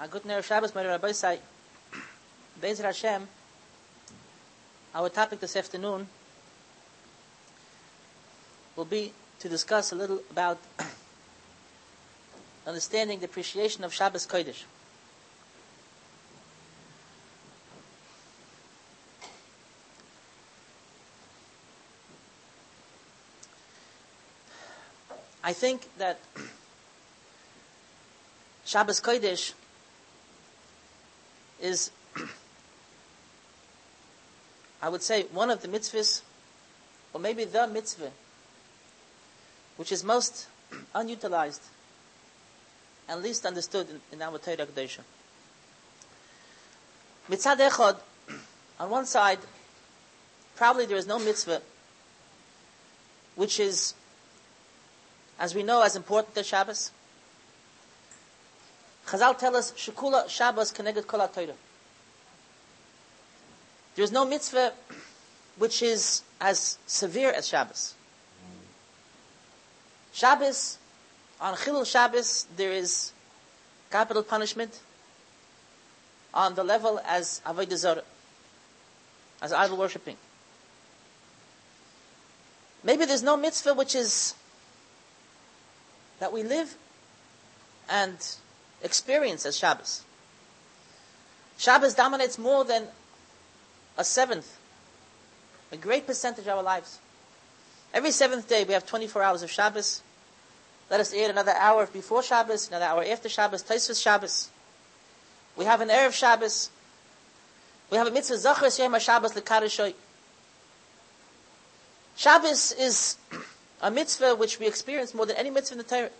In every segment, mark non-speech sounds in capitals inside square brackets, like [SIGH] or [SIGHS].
A good Shabbos, my Rabbi Bezer Hashem, our topic this afternoon will be to discuss a little about [CLEARS THROAT] understanding the appreciation of Shabbos Kodesh. I think that [CLEARS THROAT] Shabbos Kodesh is, I would say, one of the mitzvahs, or maybe the mitzvah, which is most unutilized and least understood in, in our Torah Kedusha. Mitzad Echad, on one side, probably there is no mitzvah which is, as we know, as important as Shabbos. Chazal tell us, Shekula Shabbos connected Kol Torah. There is no mitzvah which is as severe as Shabbos. Shabbos, on Chilul Shabbos, there is capital punishment on the level as Avodah Zarah, as idol worshipping. Maybe there's no mitzvah which is that we live and experience as Shabbos. Shabbos dominates more than a seventh, a great percentage of our lives. Every seventh day we have 24 hours of Shabbos. Let us add another hour before Shabbos, another hour after Shabbos, Taisvus Shabbos. We have an Erev Shabbos. We have a mitzvah Zachar Yom Shabbos Lekarishoy. Shabbos is a mitzvah which we experience more than any mitzvah in the Torah.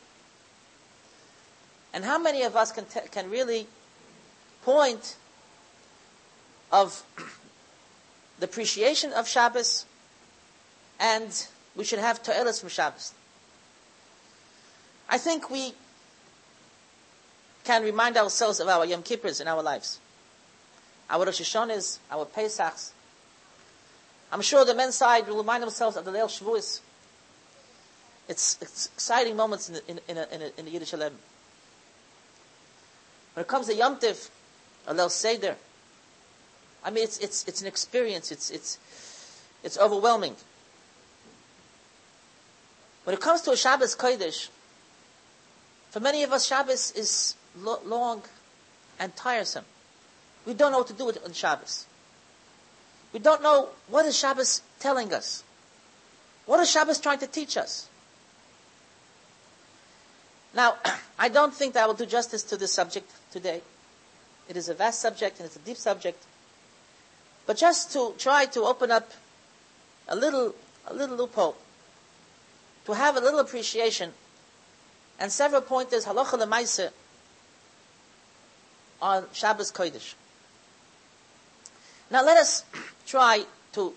And how many of us can, t- can really point of [CLEARS THROAT] the appreciation of Shabbos and we should have to'elas from Shabbos? I think we can remind ourselves of our Yom Kippurs in our lives. Our Rosh Hashanahs, our Pesachs. I'm sure the men's side will remind themselves of the Leil Shavuos. It's, it's exciting moments in the, in, in, in, in the Yiddish Eleven. When it comes to Yom Tiv, a Leil Seder, I mean, it's, it's, it's an experience. It's, it's, it's overwhelming. When it comes to a Shabbos Kodesh, for many of us, Shabbos is lo- long and tiresome. We don't know what to do with on Shabbos. We don't know what is Shabbos telling us. What is Shabbos trying to teach us? Now, [CLEARS THROAT] I don't think that I will do justice to this subject today. It is a vast subject and it's a deep subject. But just to try to open up a little, a little loophole, to have a little appreciation, and several pointers, halacha lemaise, on Shabbos Kodesh. Now let us [CLEARS THROAT] try to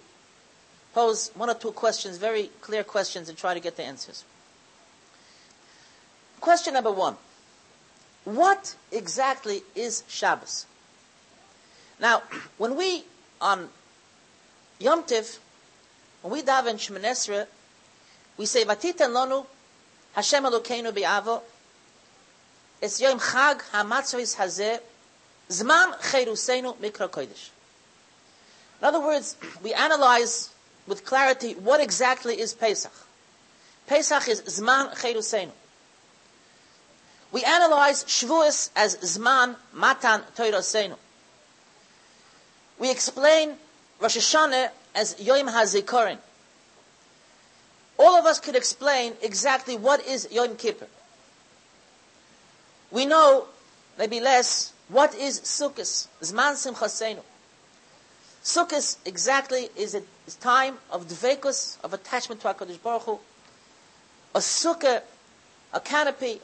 pose one or two questions, very clear questions, and try to get the answers. Question number one. What exactly is Shabbos? Now, [CLEARS THROAT] when we, on Yom Tiv, when we daven Shemoneh Esrei, we say, Vatiten lonu Hashem Elokeinu bi'avo, es yom chag hamatzos hazeh, zman cheruseinu mikra kodesh. In other words, [CLEARS THROAT] we analyze with clarity what exactly is Pesach. Pesach is zman cheruseinu. We analyze Shavuos as Zman Matan Toirosenu. We explain Rosh Hashanah as Yom HaZikorin. All of us could explain exactly what is Yom Kippur. We know, maybe less, what is Sukkot, Zman Simchasenu. Sukkot exactly is a time of dvekus, of attachment to HaKadosh Baruch Hu. A sukkah, a canopy,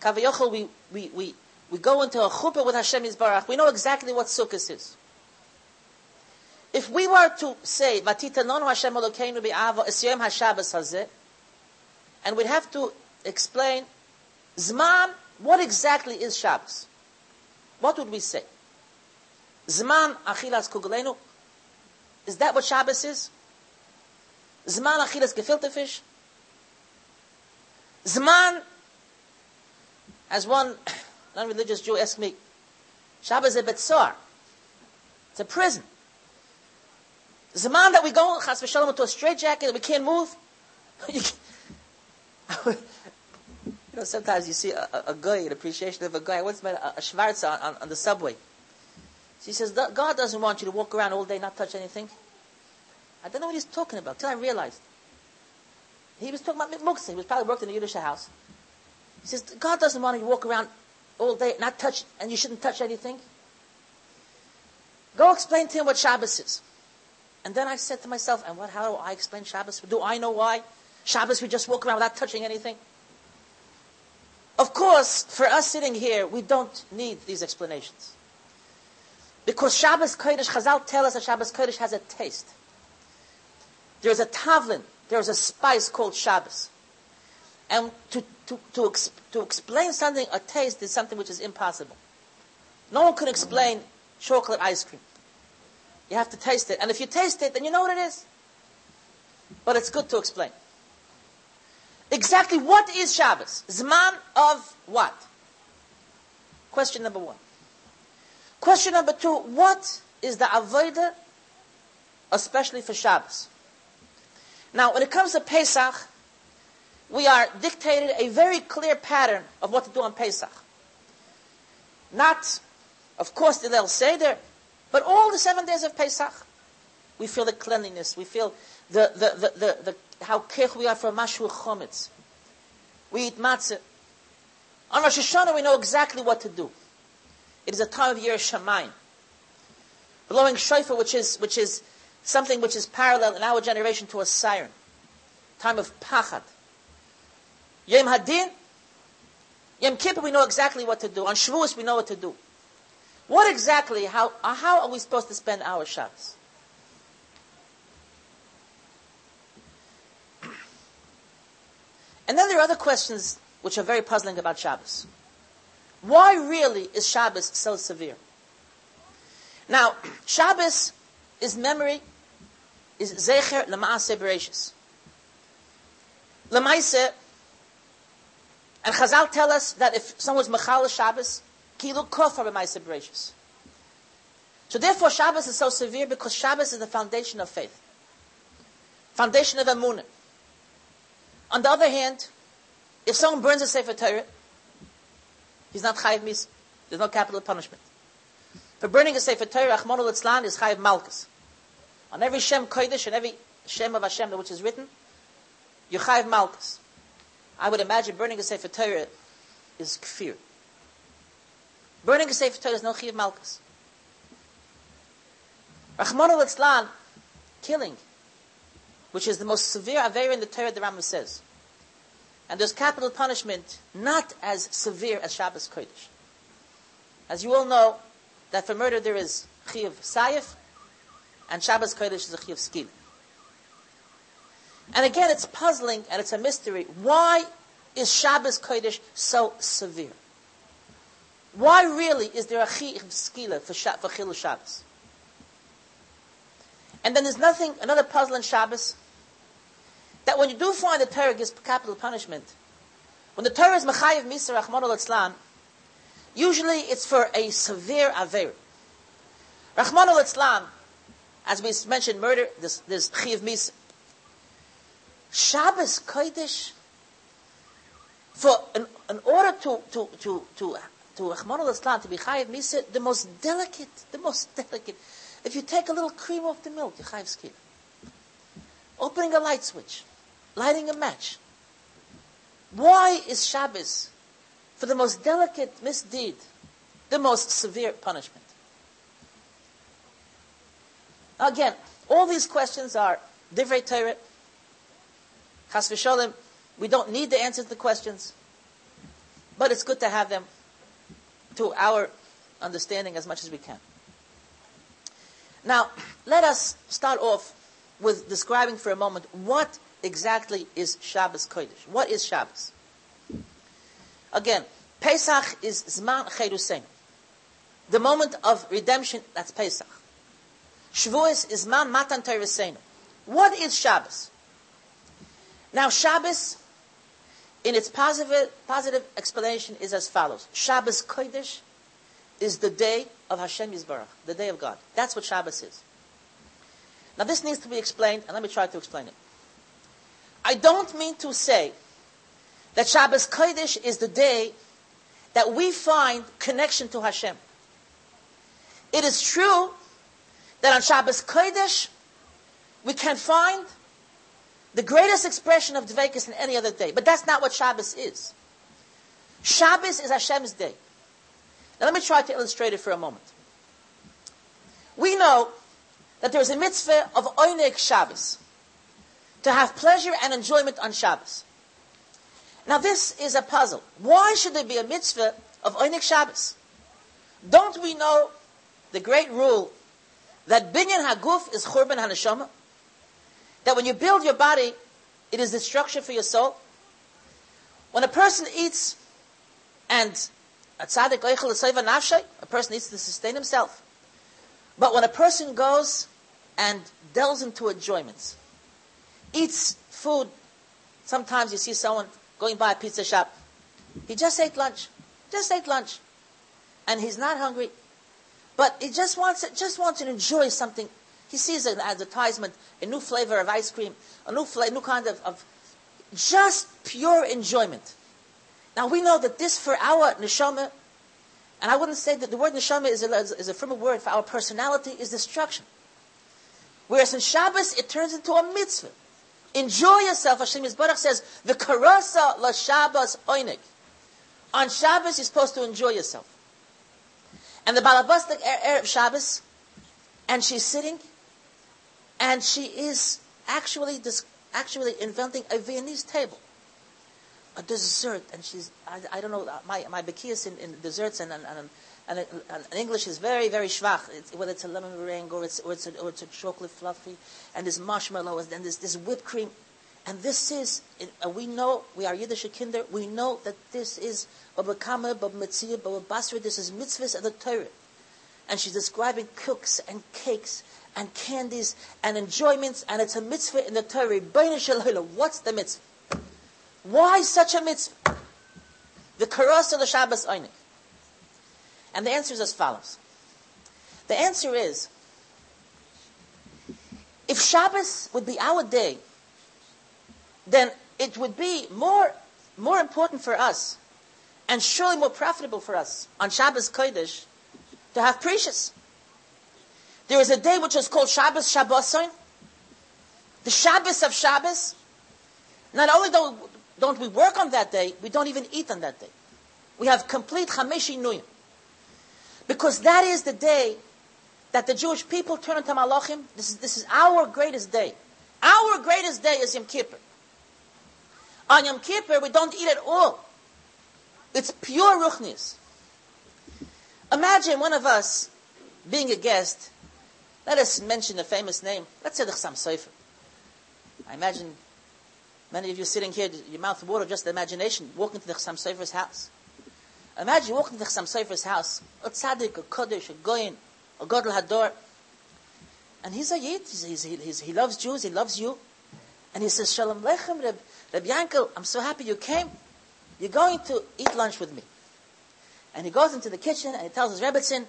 Kavayochel, we, we, we, we go into a chuppah with Hashem Yisbarach. We know exactly what Sukkot is. If we were to say, Hashem and we'd have to explain, Zman, what exactly is Shabbos? What would we say? Zman achilas kugelenu? Is that what Shabbos is? Zman achilas gefilte fish? Zman, as one [COUGHS] non-religious Jew asked me, Shabbos is a betzar. It's a prison. The man that we go, chas v'shalom, into a straitjacket that we can't move. [LAUGHS] [LAUGHS] you know, sometimes you see a, a, a guy, an appreciation of a guy. I once met a, a Schwarzer on, on, on the subway. She says, God doesn't want you to walk around all day, not touch anything. I don't know what he's talking about, till I realized. He was talking about muksa. He was probably working in a Yiddish house. He says, God doesn't want you to walk around all day, not touch, and you shouldn't touch anything. Go explain to him what Shabbos is. And then I said to myself, and what, how do I explain Shabbos? Do I know why? Shabbos, we just walk around without touching anything. Of course, for us sitting here, we don't need these explanations. Because Shabbos Kodesh, Chazal tell us that Shabbos Kodesh has a taste. There's a tavlin, there's a spice called Shabbos. And to, to, to, to explain something, a taste, is something which is impossible. No one can explain chocolate ice cream. You have to taste it. And if you taste it, then you know what it is. But it's good to explain. Exactly what is Shabbos? Zman of what? Question number one. Question number two, what is the Avodah, especially for Shabbos? Now, when it comes to Pesach, we are dictated a very clear pattern of what to do on Pesach. Not, of course, the Leil Seder, but all the seven days of Pesach. We feel the cleanliness. We feel the, the, the, the, the how careful we are for Mashu Chometz. We eat matzah. On Rosh Hashanah, we know exactly what to do. It is a time of year Shemayim. Blowing shofar, which is, which is something which is parallel in our generation to a siren. Time of pachad. Yom Hadin, Yom Kippur, we know exactly what to do. On Shavuos, we know what to do. What exactly, how, uh, how are we supposed to spend our Shabbos? And then there are other questions which are very puzzling about Shabbos. Why really is Shabbos so severe? Now, [CLEARS THROAT] Shabbos is memory, is Zecher Lamaase Bereshis. Lamaise, and Chazal tell us that if someone's Mechal Shabbos, Kilu Kofar Lamaase Bereshis. So therefore Shabbos is so severe because Shabbos is the foundation of faith. Foundation of Emunah. On the other hand, if someone burns a Sefer Torah, he's not Chayiv Mis. There's no capital punishment. For burning a Sefer Torah, Achmonu Litzlan is Chayiv Malkus. On every Shem Kodesh and every Shem of Hashem which is written, you Chayiv Malkus. I would imagine burning a Sefer Torah is kfir. Burning a Sefer Torah is no Chayiv Malkus. Rachmanu Litzlan, killing, which is the most severe aver in the Torah, the Rambam says. And there's capital punishment not as severe as Shabbos Kodesh. As you all know, that for murder there is Chiv Sayif, and Shabbos Kodesh is a Chiv Skil. And again, it's puzzling and it's a mystery. Why is Shabbos Kodesh so severe? Why really is there a Skila for, for Chil Shabbos? And then there's nothing, another puzzle in Shabbos, that when you do find the Torah gives capital punishment, when the Torah is Machayev Misa Rahman al usually it's for a severe Aver. Rahman al as we mentioned, murder, there's, there's Chiv Misa. Shabbos Kodesh, for in, in order to, to, to, to, to Rahman al to be Chayev Misa, the most delicate, the most [LAUGHS] delicate, if you take a little cream off the milk, you Chayev skin. Opening a light switch lighting a match. Why is Shabbos, for the most delicate misdeed, the most severe punishment? Again, all these questions are divrei Torah. Chas v'sholem, we don't need the answers to the questions, but it's good to have them to our understanding as much as we can. Now, let us start off with describing for a moment what exactly is Shabbos Kodesh? What is Shabbos? Again, Pesach is Zman Cherusein. The moment of redemption, that's Pesach. Shavuos is Zman Matan Teresein. What is Shabbos? Now, Shabbos, in its positive, positive explanation, is as follows. Shabbos Kodesh is the day of Hashem Yisbarach, the day of God. That's what Shabbos is. Now this needs to be explained, and let me try to explain it. I don't mean to say that Shabbos Kodesh is the day that we find connection to Hashem. It is true that on Shabbos Kodesh we can find the greatest expression of Dvekis in any other day. But that's not what Shabbos is. Shabbos is Hashem's day. Now let me try to illustrate it for a moment. We know that there is a mitzvah of Oinig Shabbos, to have pleasure and enjoyment on Shabbos. Now this is a puzzle. Why should there be a mitzvah of Oinig Shabbos? Don't we know the great rule that binyan haguf is churban haneshama? That when you build your body, it is destruction for your soul. When a person eats and a tzaddik a person needs to sustain himself. But when a person goes and delves into enjoyments, eats food, sometimes you see someone going by a pizza shop. He just ate lunch. Just ate lunch. And he's not hungry. But he just wants just wants to enjoy something. He sees an advertisement, a new flavor of ice cream, a new flavor, new kind of, of just pure enjoyment. Now we know that this for our neshama, and I wouldn't say that the word neshama is a, is a firm word for our personality, is destruction. Whereas in Shabbos, it turns into a mitzvah. Enjoy yourself. Hashem Yisbarach says, the karasa la Shabbos oinig. On Shabbos, you're supposed to enjoy yourself. And the Balabastik Erev Shabbos, and she's sitting, and she is actually, actually inventing a Viennese table a dessert, and she's, I, I don't know, my, my bekias in, in desserts and, and, and, and, and English is very, very schwach, it's, whether it's a lemon meringue or it's, or it's, a, or it's a chocolate fluffy, and there's marshmallows, and there's this whipped cream. And this is, uh, we know, we are Yiddish kinder, we know that this is Baba Kama, Baba this is mitzvahs of the Torah. And she's describing cooks and cakes and candies and enjoyments, and it's a mitzvah in the Torah. What's the mitzvah? Why such a mitzvah? The karas of the Shabbos Einik. And the answer is as follows. The answer is, if Shabbos would be our day, then it would be more, more important for us, and surely more profitable for us, on Shabbos Kodesh, to have precious. There is a day which is called Shabbos Shabbosin, the Shabbos of Shabbos. Not only do, don't we work on that day, we don't even eat on that day. We have complete Chameshi Nuyim. Because that is the day that the Jewish people turn into Malachim. This is, this is our greatest day. Our greatest day is Yom Kippur. On Yom Kippur, we don't eat at all. It's pure Ruchnis. Imagine one of us being a guest. Let us mention a famous name. Let's say the Chassam Sofer. I imagine Many of you sitting here, your mouth water, just the imagination, walking to the Chassam Sofer's house. Imagine walking to the Chassam Sofer's house, a tzaddik, a kodesh, a goyin, a godel hador, and he's a yid, he's, he's, he's, he loves Jews, he loves you, and he says, Shalom Lechem, Reb, Reb Yankel, I'm so happy you came. You're going to eat lunch with me. And he goes into the kitchen and he tells his Rebbetzin,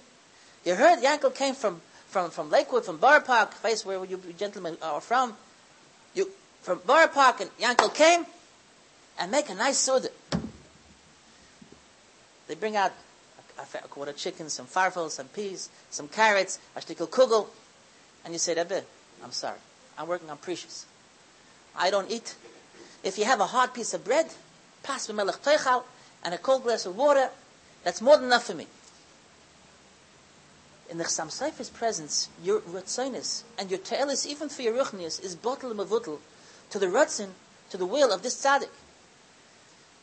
you heard Yankel came from, from, from Lakewood, from Borough Park, place where you gentlemen are from. You, from Borough Park and Yankel came and make a nice soda. They bring out a, a, quarter chicken, some farfel, some peas, some carrots, a shtickle kugel, and you say, Rebbe, I'm sorry. I'm working on precious. I don't eat. If you have a hard piece of bread, pass me melech teichal, and a cold glass of water, that's more than enough for me. In the Chassam Sofer's presence, your ratzonis and your te'elis, even for your ruchnius, is bottle mavutl, to the rutzin, to the will of this tzaddik.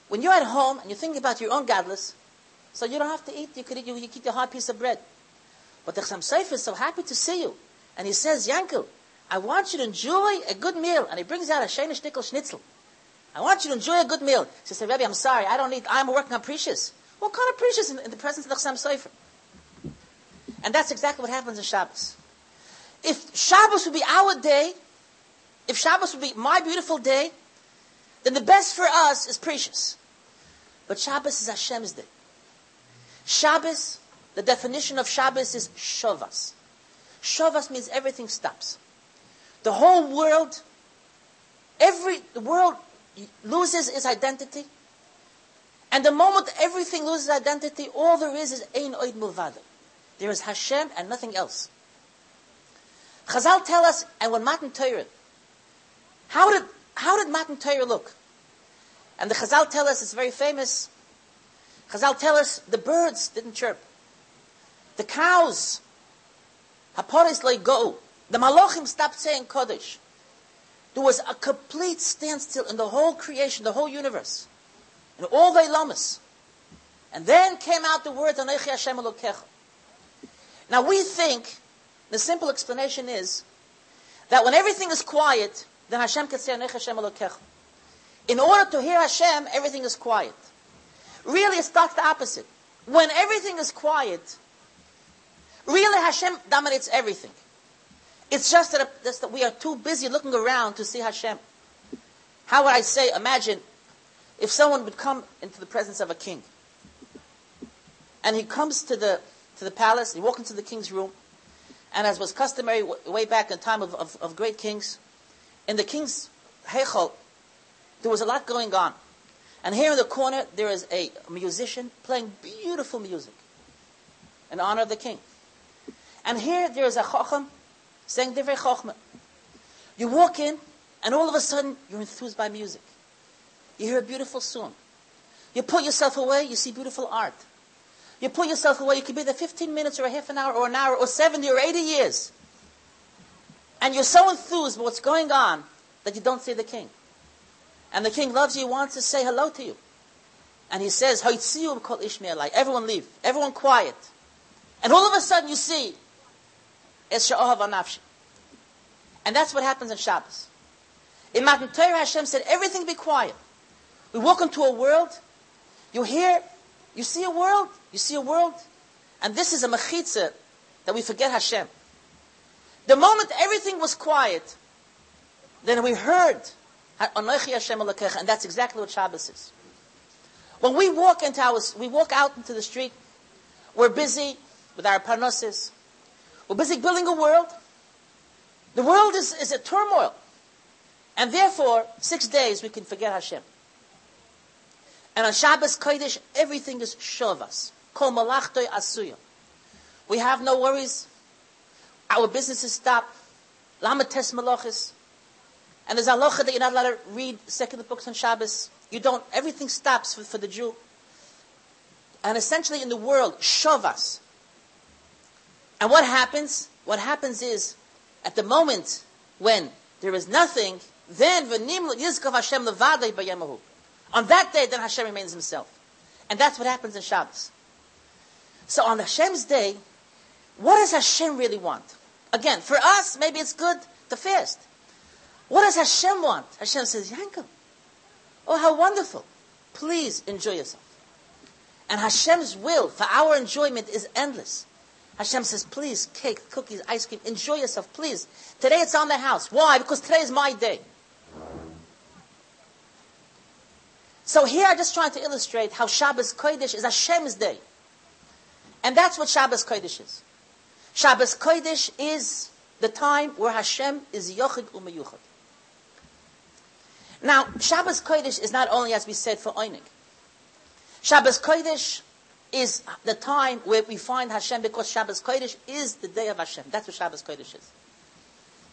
When you're at home and you're thinking about your own godless, so you don't have to eat, you could eat, you, you eat a hard piece of bread. But the Chassam Sofer is so happy to see you. And he says, Yankel, I want you to enjoy a good meal. And he brings out a Shenish Nickel Schnitzel. I want you to enjoy a good meal. Says, Rebbe, I'm sorry, I don't need, I'm working on precious. What kind of precious in, in the presence of the Chassam Sofer? And that's exactly what happens in Shabbos. If Shabbos would be our day, if Shabbos would be my beautiful day, then the best for us is precious. But Shabbos is Hashem's day. Shabbos the definition of Shabbos is Shavas. Shavas means everything stops. The whole world, every, the world loses its identity. And the moment everything loses identity, all there is is Ein Oid Mulvada. There is Hashem and nothing else. Chazal tell us, and when Matan Torah, how did, how did Matan Torah look? And the Chazal tell us, it's very famous, Chazal tell us the birds didn't chirp. The cows, haporis like go. The malachim stopped saying Kodesh. There was a complete standstill in the whole creation, the whole universe, and all the lamas. And then came out the words Anechi Hashem Elokecha. Now we think the simple explanation is that when everything is quiet, then Hashem can say Hashem. In order to hear Hashem, everything is quiet. Really, it's starts the opposite. When everything is quiet, really Hashem dominates everything. It's just that, that we are too busy looking around to see Hashem. How would I say, imagine if someone would come into the presence of a king. And he comes to the, to the palace, he walks into the king's room, and as was customary way back in time of, of, of great kings, in the king's heichal, there was a lot going on. And here in the corner, there is a musician playing beautiful music in honor of the king. And here there is a chacham saying divrei chachma. You walk in, and all of a sudden, you're enthused by music. You hear a beautiful song. You put yourself away, you see beautiful art. You put yourself away, you could be there 15 minutes or a half an hour or an hour or 70 or 80 years. And you're so enthused with what's going on that you don't see the king. And the king loves you, wants to say hello to you. And he says. Everyone leave. Everyone quiet. And all of a sudden you see. And that's what happens in Shabbos. In Matan Torah, Hashem said, everything be quiet. We walk into a world, you hear, you see a world, you see a world, and this is a mechitza that we forget Hashem. The moment everything was quiet, then we heard and that's exactly what Shabbos is. When we walk into our, we walk out into the street, we're busy with our parnassus. We're busy building a world. The world is, is a turmoil. And therefore, six days we can forget Hashem. And on Shabbos Kodesh, everything is shavas. Kol. We have no worries. Our businesses stop. Lamates malachis. And there's halacha that you're not allowed to read secular books on Shabbos. You don't, everything stops for, for the Jew. And essentially in the world, shavas. And what happens? What happens is, at the moment when there is nothing, then v'nim yizkav Hashem levadei b'yemahu. On that day, then Hashem remains himself. And that's what happens in Shabbos. So on Hashem's day, what does Hashem really want? Again, for us, maybe it's good to fast. What does Hashem want? Hashem says, Yankov, oh, how wonderful. Please enjoy yourself. And Hashem's will for our enjoyment is endless. Hashem says, please, cake, cookies, ice cream, enjoy yourself, please. Today it's on the house. Why? Because today is my day. So here I'm just trying to illustrate how Shabbos Kodesh is Hashem's day. And that's what Shabbos Kodesh is. Shabbos Kodesh is the time where Hashem is Yochid Umayuchad. Now, Shabbos Kodesh is not only, as we said, for Einig. Shabbos Kodesh is the time where we find Hashem because Shabbos Kodesh is the day of Hashem. That's what Shabbos Kodesh is.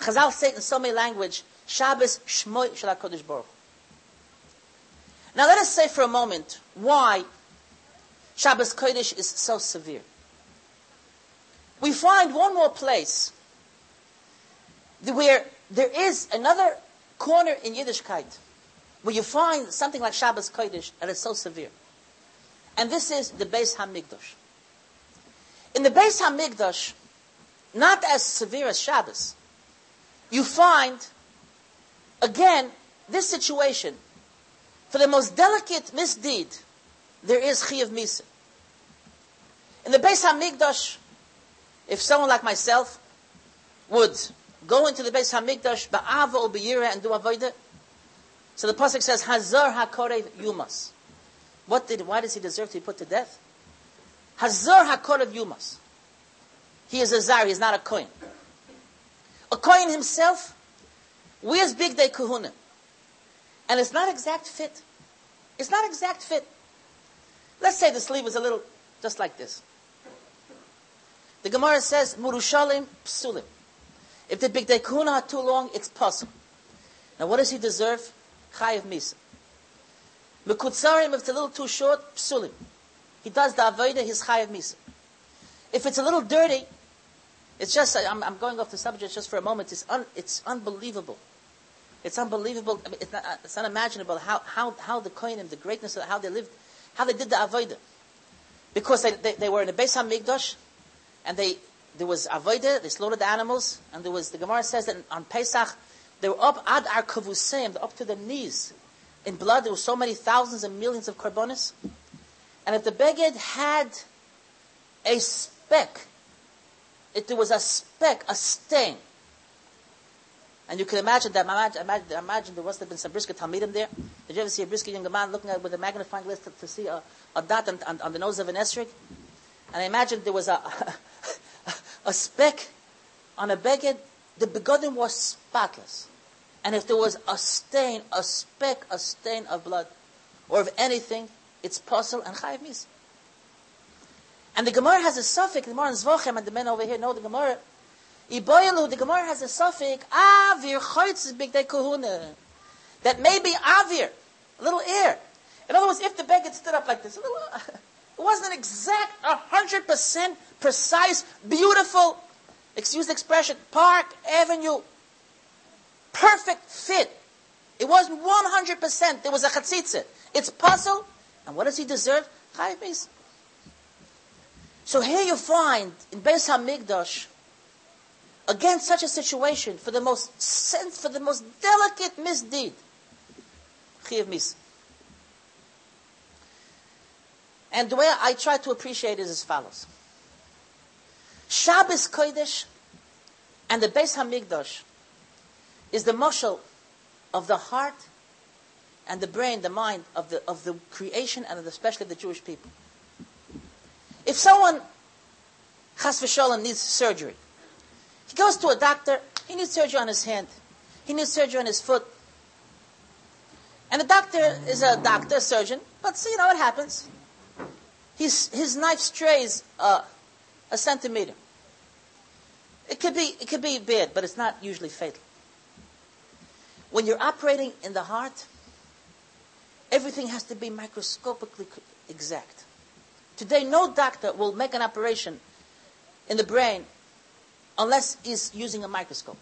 Chazal say in so many language, Shabbos Shmoy Shal Kodesh Baruch. Now let us say for a moment why Shabbos Kodesh is so severe. We find one more place where there is another corner in Yiddishkeit where you find something like Shabbos Kodesh that is so severe. And this is the Beis Hamikdash. In the Beis Hamikdash, not as severe as Shabbos, you find, again, this situation. For the most delicate misdeed, there is Chiyav Misa. In the Beis Hamikdash, if someone like myself would go into the Beis Hamikdash ba'ava or b'yira and do avodah. So the pasuk says Hazar hakorev yumas. What did? Why does he deserve to be put to death? Hazar Hakor of Yumas. He is a Zar, he is not a Kohen. A Kohen himself wears big day kahuna. And it's not exact fit. It's not exact fit. Let's say the sleeve is a little just like this. The Gemara says, Murushalim psulim. If the big are too long, it's possible. Now what does he deserve? Chayiv misa. Mekutzarim, if it's a little too short, psulim. He does the avodah, he's chayiv misa. If it's a little dirty, it's just, I'm, I'm going off the subject just for a moment, it's, un, it's unbelievable. It's unbelievable, I mean, it's, not, it's unimaginable how, how, how the Kohanim, the greatness of how they lived, how they did the avodah. Because they, they, they were in the Beis HaMikdash, and they, there was avodah, they slaughtered the animals, and there was, the Gemara says that on Pesach, they were up ad ar kavusim, up to the knees in blood. There were so many thousands and millions of carbonis. And if the beged had a speck, if there was a speck, a stain, and you can imagine that, imagine, imagine, there must have been some brisker Talmidim there. Did you ever see a brisker young man looking at with a magnifying glass to, to see a, a dot on, on, on, the nose of an esrig? And I imagine there was a, [LAUGHS] a speck on a beged. The begotten was spotless. And if there was a stain, a speck, a stain of blood, or of anything, it's puzzle and chayiv mis. And the Gemara has a suffix, the Gemara in Zvochem, and the men over here know the Gemara. Iboyalu, the Gemara has a suffix, avir choitz big day kohuna. That may be avir, a little air. In other words, if the beged stood up like this, little, [LAUGHS] it wasn't an exact, a hundred percent precise, beautiful, excuse the expression, park, avenue, perfect fit. It wasn't 100%. There was a chatzitza. It's puzzle, and what does he deserve? So here you find in Beis Hamikdash, against such a situation, for the most sense, for the most delicate misdeed, chayiv mis. And the way I try to appreciate it is as follows: Shabbos Kodesh and the Beis Hamikdash is the muscle of the heart and the brain, the mind of the, of the creation and especially the Jewish people. If someone, chas v'sholem, needs surgery, he goes to a doctor, he needs surgery on his hand, he needs surgery on his foot. And the doctor is a doctor, a surgeon, but see, you know what happens. His, his knife strays uh, a centimeter. It could be, it could be bad, but it's not usually fatal. When you're operating in the heart, everything has to be microscopically exact. Today, no doctor will make an operation in the brain unless he's using a microscope.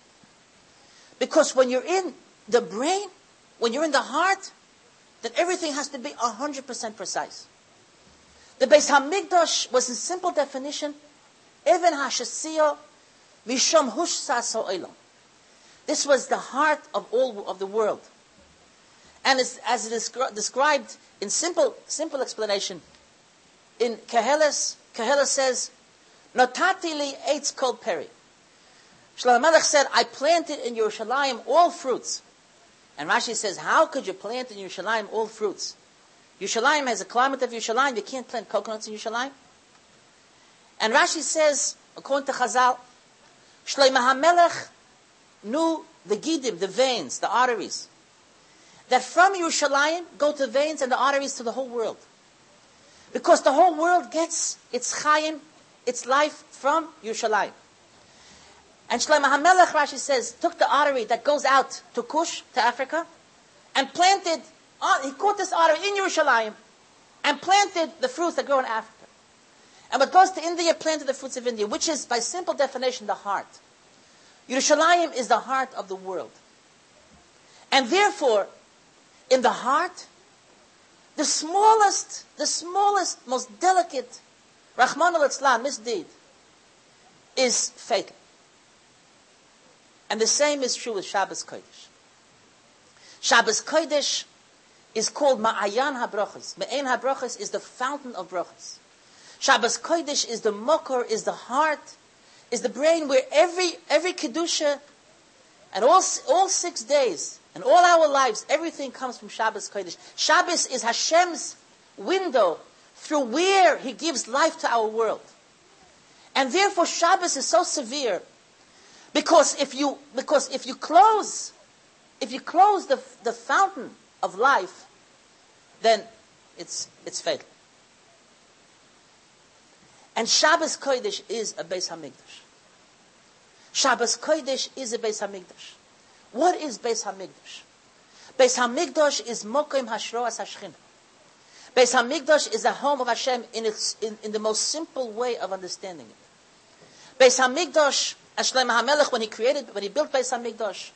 Because when you're in the brain, when you're in the heart, then everything has to be 100% precise. The Beis Hamikdash was in simple definition, even hashasiyo vishom hush saso This was the heart of all of the world. And as, it is described in simple, simple explanation, in Keheles, Keheles says, Notati li eitz kol peri. Shlomo Melech said, I planted in Yerushalayim all fruits. And Rashi says, how could you plant in Yerushalayim all fruits? Yerushalayim has a climate of Yerushalayim. You can't plant coconuts in Yerushalayim. And Rashi says, according to Chazal, Shlomo HaMelech knew the gidim, the veins, the arteries that from Yerushalayim go to veins and the arteries to the whole world. Because the whole world gets its chayim, its life from Yerushalayim. And Shlomo HaMelech, Rashi says, took the artery that goes out to Kush, to Africa, and planted, uh, he caught this artery in Yerushalayim, and planted the fruits that grow in Africa. And what goes to India, planted the fruits of India, which is, by simple definition, the heart. Yerushalayim is the heart of the world. And therefore, in the heart, the smallest, the smallest, most delicate, Rahman al misdeed, is fatal. And the same is true with Shabbos Kodesh. Shabbos Kodesh is called Ma'ayan HaBrachas. Ma'ayan HaBrachas is the fountain of brachas. Shabbos Kodesh is the mokor, is the heart, is the brain where every, every Kedusha and all, all six days and all our lives, everything comes from Shabbos Kodesh. Shabbos is Hashem's window through where he gives life to our world. And therefore Shabbos is so severe because if you, because if you close, if you close the, the fountain of life, then it's, it's fatal. And Shabbos Kodesh is a Beis Hamikdash. Shabbos Kodesh is a Beis Hamikdash. What is Beis Hamikdash? Beis Hamikdash is Mokim Hashroas Hashchin. Beis Hamikdash is the home of Hashem in, its, in, in the most simple way of understanding it. Beis Hamikdash, Ashleim HaMelech, when he created, when he built Beis Hamikdash,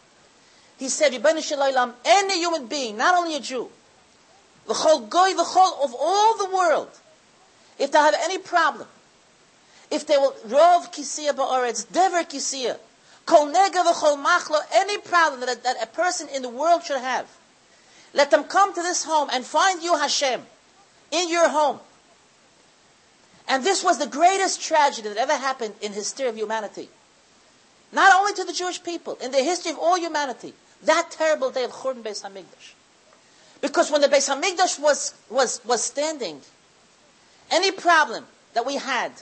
he said, Shalaylam, any human being, not only a Jew, the whole goy, the whole of all the world, if they have any problem, if they will rov kisiya ba'aretz, dever kisiya, kol nega v'chol machlo, any problem that that a person in the world should have, let them come to this home and find you Hashem in your home. And this was the greatest tragedy that ever happened in history of humanity. Not only to the Jewish people, in the history of all humanity. That terrible day of Churban Beis Hamikdash. Because when the Beis Hamikdash was, was, was standing, any problem that we had,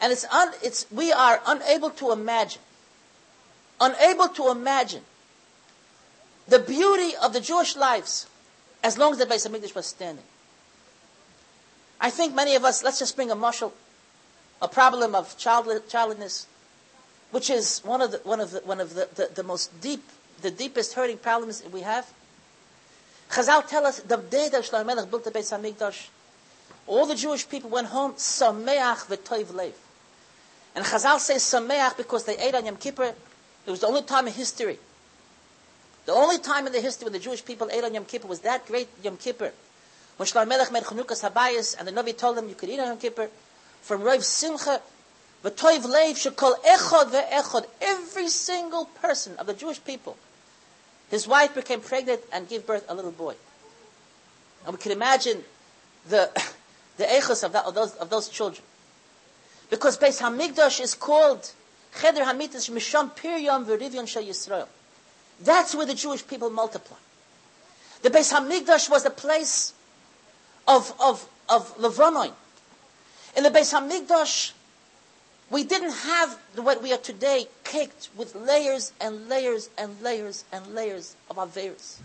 and it's, un, it's, we are unable to imagine, unable to imagine the beauty of the Jewish lives as long as the Beis Hamikdash was standing. I think many of us, let's just bring a marshal, a problem of child, childlessness, which is one of the, one of the, one of the, the, the most deep, the deepest hurting problems we have. Chazal tell us the day that Shlomo Melech built the Beis Hamikdash, all the Jewish people went home sameach v'toiv lev. And Chazal says sameach because they ate on Yom Kippur. It was the only time in history. The only time in the history when the Jewish people ate on Yom Kippur was that great Yom Kippur. When Shlomo Melech made Chanukas Habayis, and the Navi told them you could eat on Yom Kippur, from Rav Simcha, V'toiv Leiv should call Echod ve'echod, every single person of the Jewish people. His wife became pregnant and gave birth a little boy. And we can imagine the, [COUGHS] the echos of, that, of, those, of those children. Because Beis Hamikdash is called Cheder Hamitas Misham Piryam V'Rivyon Shal Yisrael. That's where the Jewish people multiply. The Beis Hamikdash was the place of, of, of Levanon. In the Beis Hamikdash, we didn't have what we are today caked with layers and layers and layers and layers of Averis.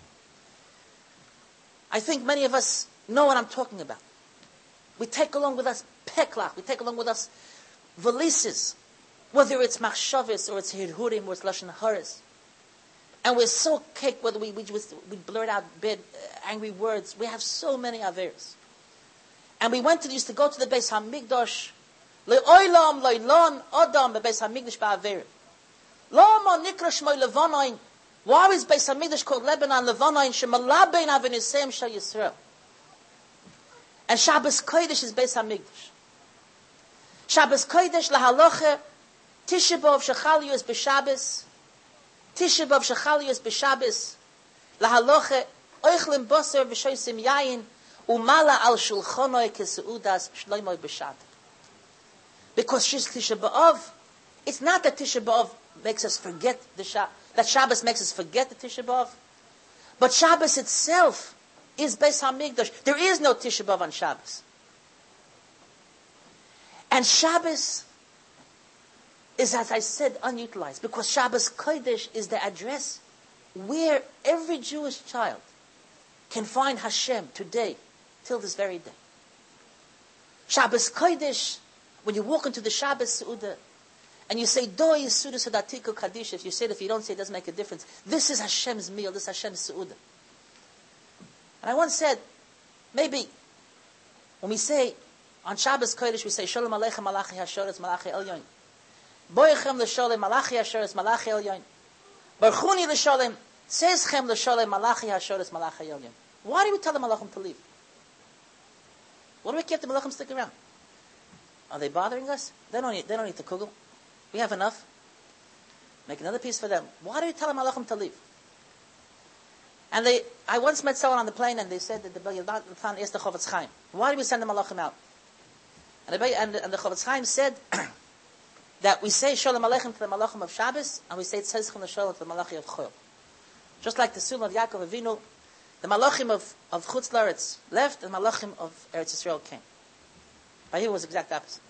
I think many of us know what I'm talking about. We take along with us peklach, we take along with us valises, whether it's machshavis or it's hirhurim or it's lashon haris. And we're so caked whether we, we, just, we blurt out bad, uh, angry words. We have so many Averis. And we went to, used to go to the Beis Hamikdash le oilam le lon adam be beis hamigdash ba aver ma nikra shmoy levonayn why is beis hamigdash called lebanon levonayn shmalabein av in the same shall yisrael? And shabbos kodesh is beis hamigdash shabbos kodesh la halacha tishbov shchalu is be shabbos tishbov shchalu is be shabbos la halacha oichlim boser v'shoysim yayin u mala al shulchonoy kesuudas shloimoy b'shabbos. Because she's Tisha B'Av. It's not that Tisha B'Av makes us forget the Shabbos, that Shabbos makes us forget the Tisha B'Av. But Shabbos itself is Beis HaMikdash. There is no Tisha B'Av on Shabbos. And Shabbos is, as I said, unutilized because Shabbos Kodesh is the address where every Jewish child can find Hashem today, till this very day. Shabbos Kodesh when you walk into the Shabbos Su'udah, and you say, Doi Suda Sadatiku Kaddish, if you say it, if you don't say it, it doesn't make a difference. This is Hashem's meal, this is Hashem's Su'udah. And I once said, maybe, when we say, on Shabbos Kodesh, we say, Shalom Aleichem Malachi Hashoretz Malachi Elyon. Boyechem L'Sholem Malachi Hashoretz Malachi Elyon. Barchuni L'Sholem, Sezchem L'Sholem Malachi Hashoretz Malachi Elyon. Why do we tell the Malachim to leave? Why do we keep the Malachim stick around? Are they bothering us? They don't need, they don't need the kugel. We have enough. Make another piece for them. Why do you tell them malachim to leave? And they, I once met someone on the plane and they said that the Yildan is the Chofetz Chaim. Why do we send the malachim out? And the, and, and the Chofetz Chaim said [COUGHS] that we say Shalom Aleichem to the malachim of Shabbos and we say Tzezchim Shalom to the malachim of Chol. Just like the Sulam of Yaakov Avinu, The Malachim of, of Chutz Laretz left, and the Malachim of Eretz Yisrael came. By here was the exact opposite.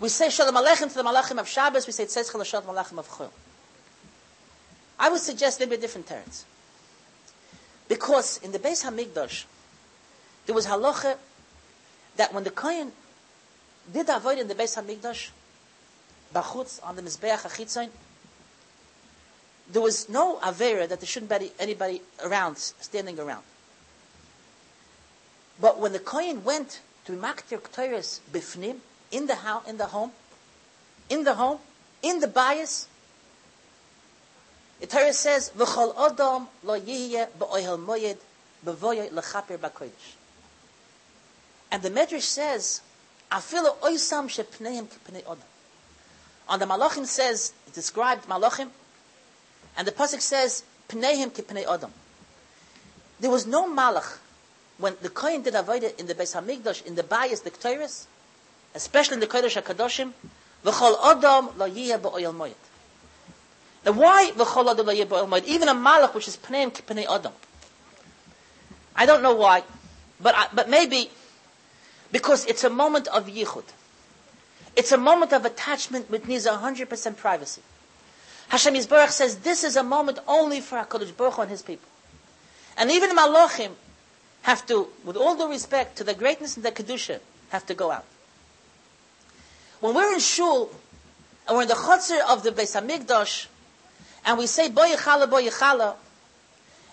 We say Shalom Aleichem to the Malachim of Shabbos, we say Tzedch Shalom Malachim of Chol. I would suggest maybe a different terms. Because in the Beis HaMikdash, there was halacha that when the Kohen did avoid in the Beis HaMikdash, Bachutz, on the Mizbeach HaChitzain, there was no Avera that there shouldn't be anybody around, standing around. But when the Kohen went to Maktir Ktoiris Bifnim, in the house, in the home, in the home, in the bias, the Torah says, "V'chol odom lo yihye ba'ohel moyed b'voye lechaper b'kodesh." And the Medrash says, "Afilu oisam shepneim k'pnei odom." On the Malachim says, it described Malachim, and the pasuk says, "Pneihim k'pnei odom." There was no Malach when the Kohen did avoid in the Beis Hamikdash in the bias the Ketores, especially in the Kodesh Hakadoshim, v'chol odom lo yihye ba'ohel moyed. Now why v'chol adam lo Even a malach which is pneim pnei adam. I don't know why, but I, but maybe because it's a moment of yichud. It's a moment of attachment which needs hundred percent privacy. Hashem Yisbarach says this is a moment only for Hakadosh Baruch Hu and His people, and even in malachim have to, with all due respect to the greatness and the kedusha, have to go out. When we're in shul and we're in the chutzner of the Beis Hamikdash, and we say boy yechala boy yechala,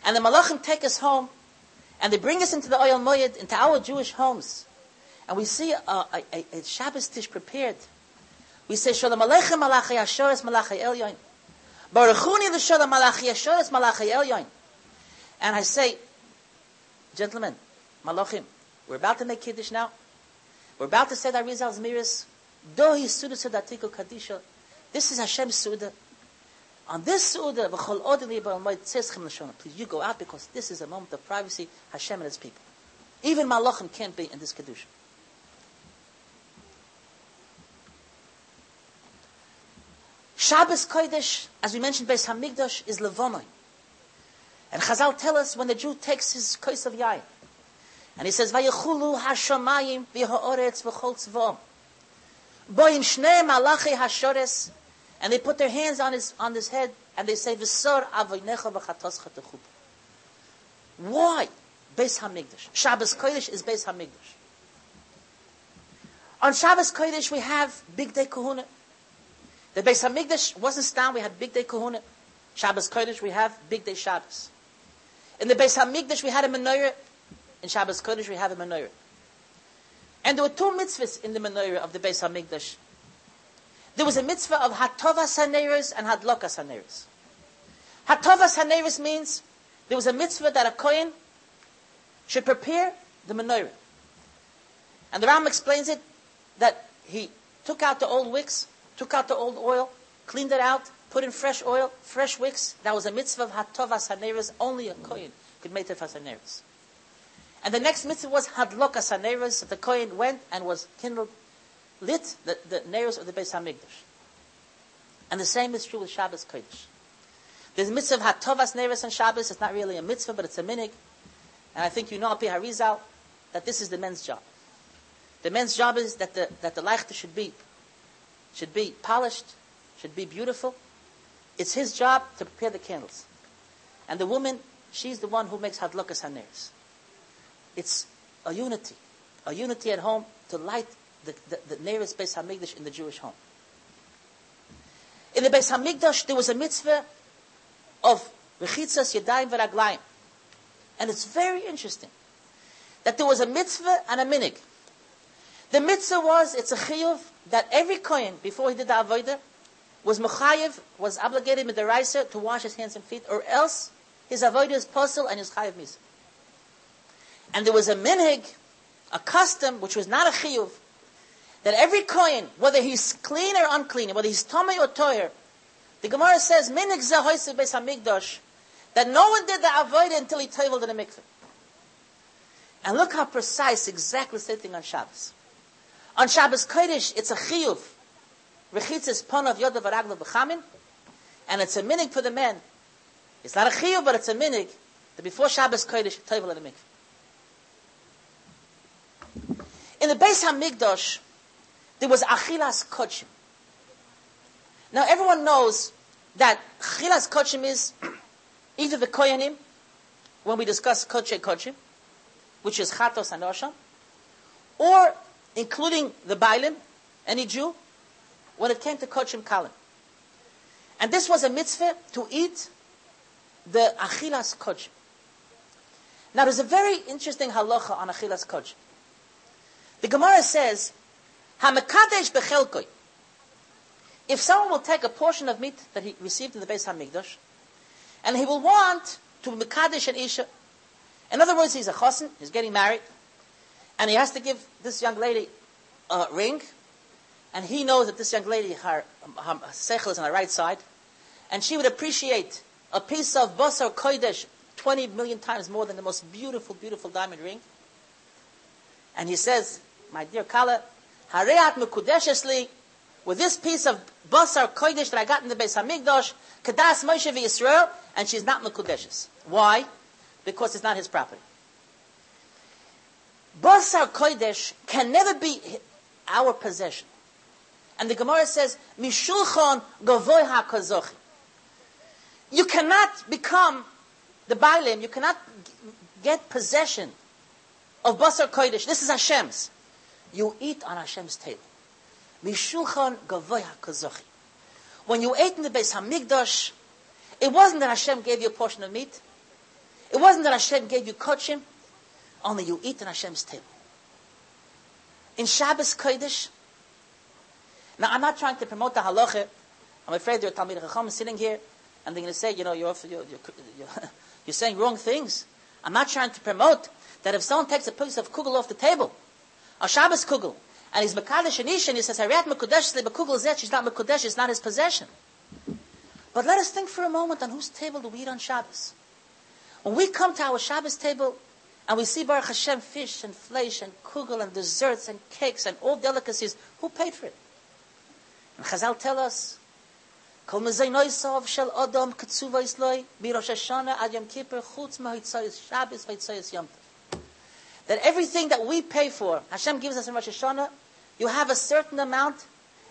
and the malachim take us home, and they bring us into the oil moyed, into our Jewish homes, and we see a, a, a, Shabbos dish prepared. We say shalom aleichem malachi ashoris malachi elyon. Baruchuni the shalom malachi ashoris malachi elyon. And I say, gentlemen, malachim, we're about to make kiddush now. We're about to say the Arizal's miras. Dohi suda sudatiko kadisha. This is Hashem's suda. On this Suda, please you go out because this is a moment of privacy, Hashem and His people. Even Malachim can't be in this Kedusha. Shabbos Kodesh, as we mentioned, Beis Hamikdash is Levonoi. And Chazal tell us when the Jew takes his kos of yain, and he says, "Vayechulu hashamayim v'ha'oretz v'chol tzvom." Boim shnei malachi hashores and they put their hands on his, on his head and they say, V'sor avoynecha v'chatos chatechub. Why? Beis HaMikdash. Shabbos Kodesh is Beis HaMikdash. On Shabbos Kodesh we have Bigdei Kehuna. The Beis HaMikdash wasn't stand, we had Bigdei Kehuna. Shabbos Kodesh we have Bigdei Shabbos. In the Beis HaMikdash we had a menorah. In Shabbos Kodesh we have a menorah. And there were two mitzvahs in the menorah of the Beis HaMikdash there was a mitzvah of hatovas haneres and hadlokas haneres. Hatovas haneres means there was a mitzvah that a kohen should prepare the menorah. And the Ram explains it that he took out the old wicks, took out the old oil, cleaned it out, put in fresh oil, fresh wicks. That was a mitzvah of hatovas haneres. Only a kohen could make tefas haneres. And the next mitzvah was hadlokas haneres. The kohen went and was kindled lit the, the nails of the Beis Hamikdash. And the same is true with Shabbos Kodesh. There's mitzvah of Hatovas Neres on Shabbos. It's not really a mitzvah, but it's a minig. And I think you know, Api Harizal, that this is the men's job. The men's job is that the, that the should be, should be polished, should be beautiful. It's his job to prepare the candles. And the woman, she's the one who makes Hadlokas Haneres. It's a unity. A unity at home to light the, the, the nearest Beis Hamikdash in the Jewish home. In the Beis Hamikdash, there was a mitzvah of Rechitzas Yadayim V'Raglayim. And it's very interesting that there was a mitzvah and a minig. The mitzvah was, it's a chiyuv, that every kohen, before he did the avodah, was mechayev, was obligated with the riser to wash his hands and feet, or else his avodah is posel and his chayev misa. And there was a minig, a custom, which was not a chiyuv, that every coin, whether he's clean or unclean, whether he's tummy or toyer, the Gemara says, Minik zahoyse beis hamikdash, that no one did the avodah until he tabled in the mikveh. And look how precise, exactly the same thing on Shabbos. On Shabbos Kodesh, it's a chiyuv. Rechitzes pon of yodav araglav b'chamin, and it's a minig for the men. It's not a chiyuv, but it's a minig that before Shabbos Kodesh, Toivel at the mikveh. In the Beis HaMikdash, there was Achilas Kodshim. Now everyone knows that Achilas Kodshim is either the Koyanim, when we discuss Kodshe Kodshim, which is Chatos and Osham, or including the Bailim, any Jew, when it came to Kodshim Kalim. And this was a mitzvah to eat the Achilas Kodshim. Now there's a very interesting halacha on Achilas Kodshim. The Gemara says, Hamakadesh bechelkoi. If someone will take a portion of meat that he received in the Beis Hamikdash, and he will want to Mekadesh an Isha, in other words, he's a chosin, he's getting married, and he has to give this young lady a ring, and he knows that this young lady, her, her is on the right side, and she would appreciate a piece of basar kodesh 20 million times more than the most beautiful, beautiful diamond ring. And he says, my dear Kala, Hareat Mekudeshesli, with this piece of Basar Kodesh that I got in the Beis Hamikdash, Kadas Moshe Yisrael, and she's not Mekudeshes. Why? Because it's not his property. Basar Kodesh can never be our possession. And the Gemara says, Mishulchan Gavoy HaKazochi. You cannot become the Bailim, you cannot get possession of Basar Kodesh. This is Hashem's you eat on Hashem's table. Mishulchan gavoya kazochi. When you ate in the Beis Hamikdash, it wasn't that Hashem gave you a portion of meat. It wasn't that Hashem gave you kochim. Only you eat on Hashem's table. In Shabbos Kodesh, now I'm not trying to promote the halacha. I'm afraid there are Talmid Chacham sitting here, and they're going to say, you know, you're, you're, you're, [LAUGHS] you're saying wrong things. I'm not trying to promote that if someone takes a piece of kugel off the table, a Shabbos kugel, and he's Mekadesh and and he says, Hariyat Mekudesh, the kugel zet, she's not Mekudesh, it's not his possession. But let us think for a moment on whose table do we eat on Shabbos? When we come to our Shabbos table, and we see Baruch Hashem fish and flesh and kugel and desserts and cakes and all delicacies, who paid for it? And Chazal tell us, Kol mezay noisav shel Adam isloi, mirosh Hashanah ad Yom Kippur, chutz mahitzayis Shabbos vahitzayis Yom that everything that we pay for, Hashem gives us in Rosh Hashanah, you have a certain amount,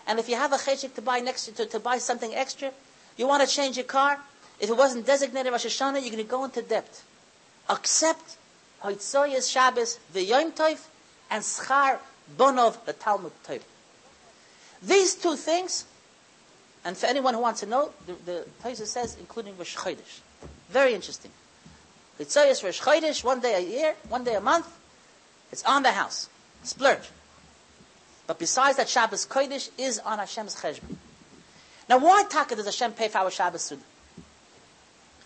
and if you have a cheshik to buy next to, to buy something extra, you want to change your car, if it wasn't designated Rosh Hashanah, you're going to go into debt. Except Hoitzoyes Shabbos, the Yom Tov, and Schar Bonov, the Talmud Tov. These two things, and for anyone who wants to know, the, the Torah says, including Rosh Chodesh. Very interesting. Hoitzoyes Rosh Chodesh, one day a year, one day a month, it's on the house. Splurge. But besides that, Shabbos Kodesh is on Hashem's cheshbon. Now, why taka does Hashem pay for our Shabbos Suda?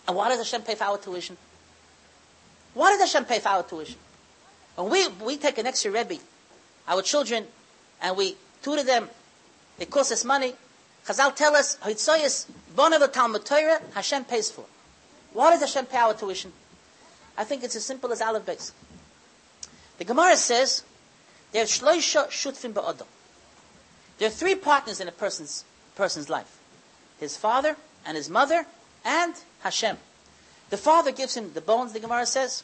And why does Hashem pay for our tuition? Why does Hashem pay for our tuition? When we, we take an extra Rebbe, our children, and we tutor them, it costs us money. Chazal tell us, Hitzayis, Bonav Talmud Torah, Hashem pays for. Why does Hashem pay our tuition? I think it's as simple as Aleph base. The Gemara says there are shloisha shutfim ba'adam. There are three partners in a person's person's life: his father and his mother and Hashem. The father gives him the bones. The Gemara says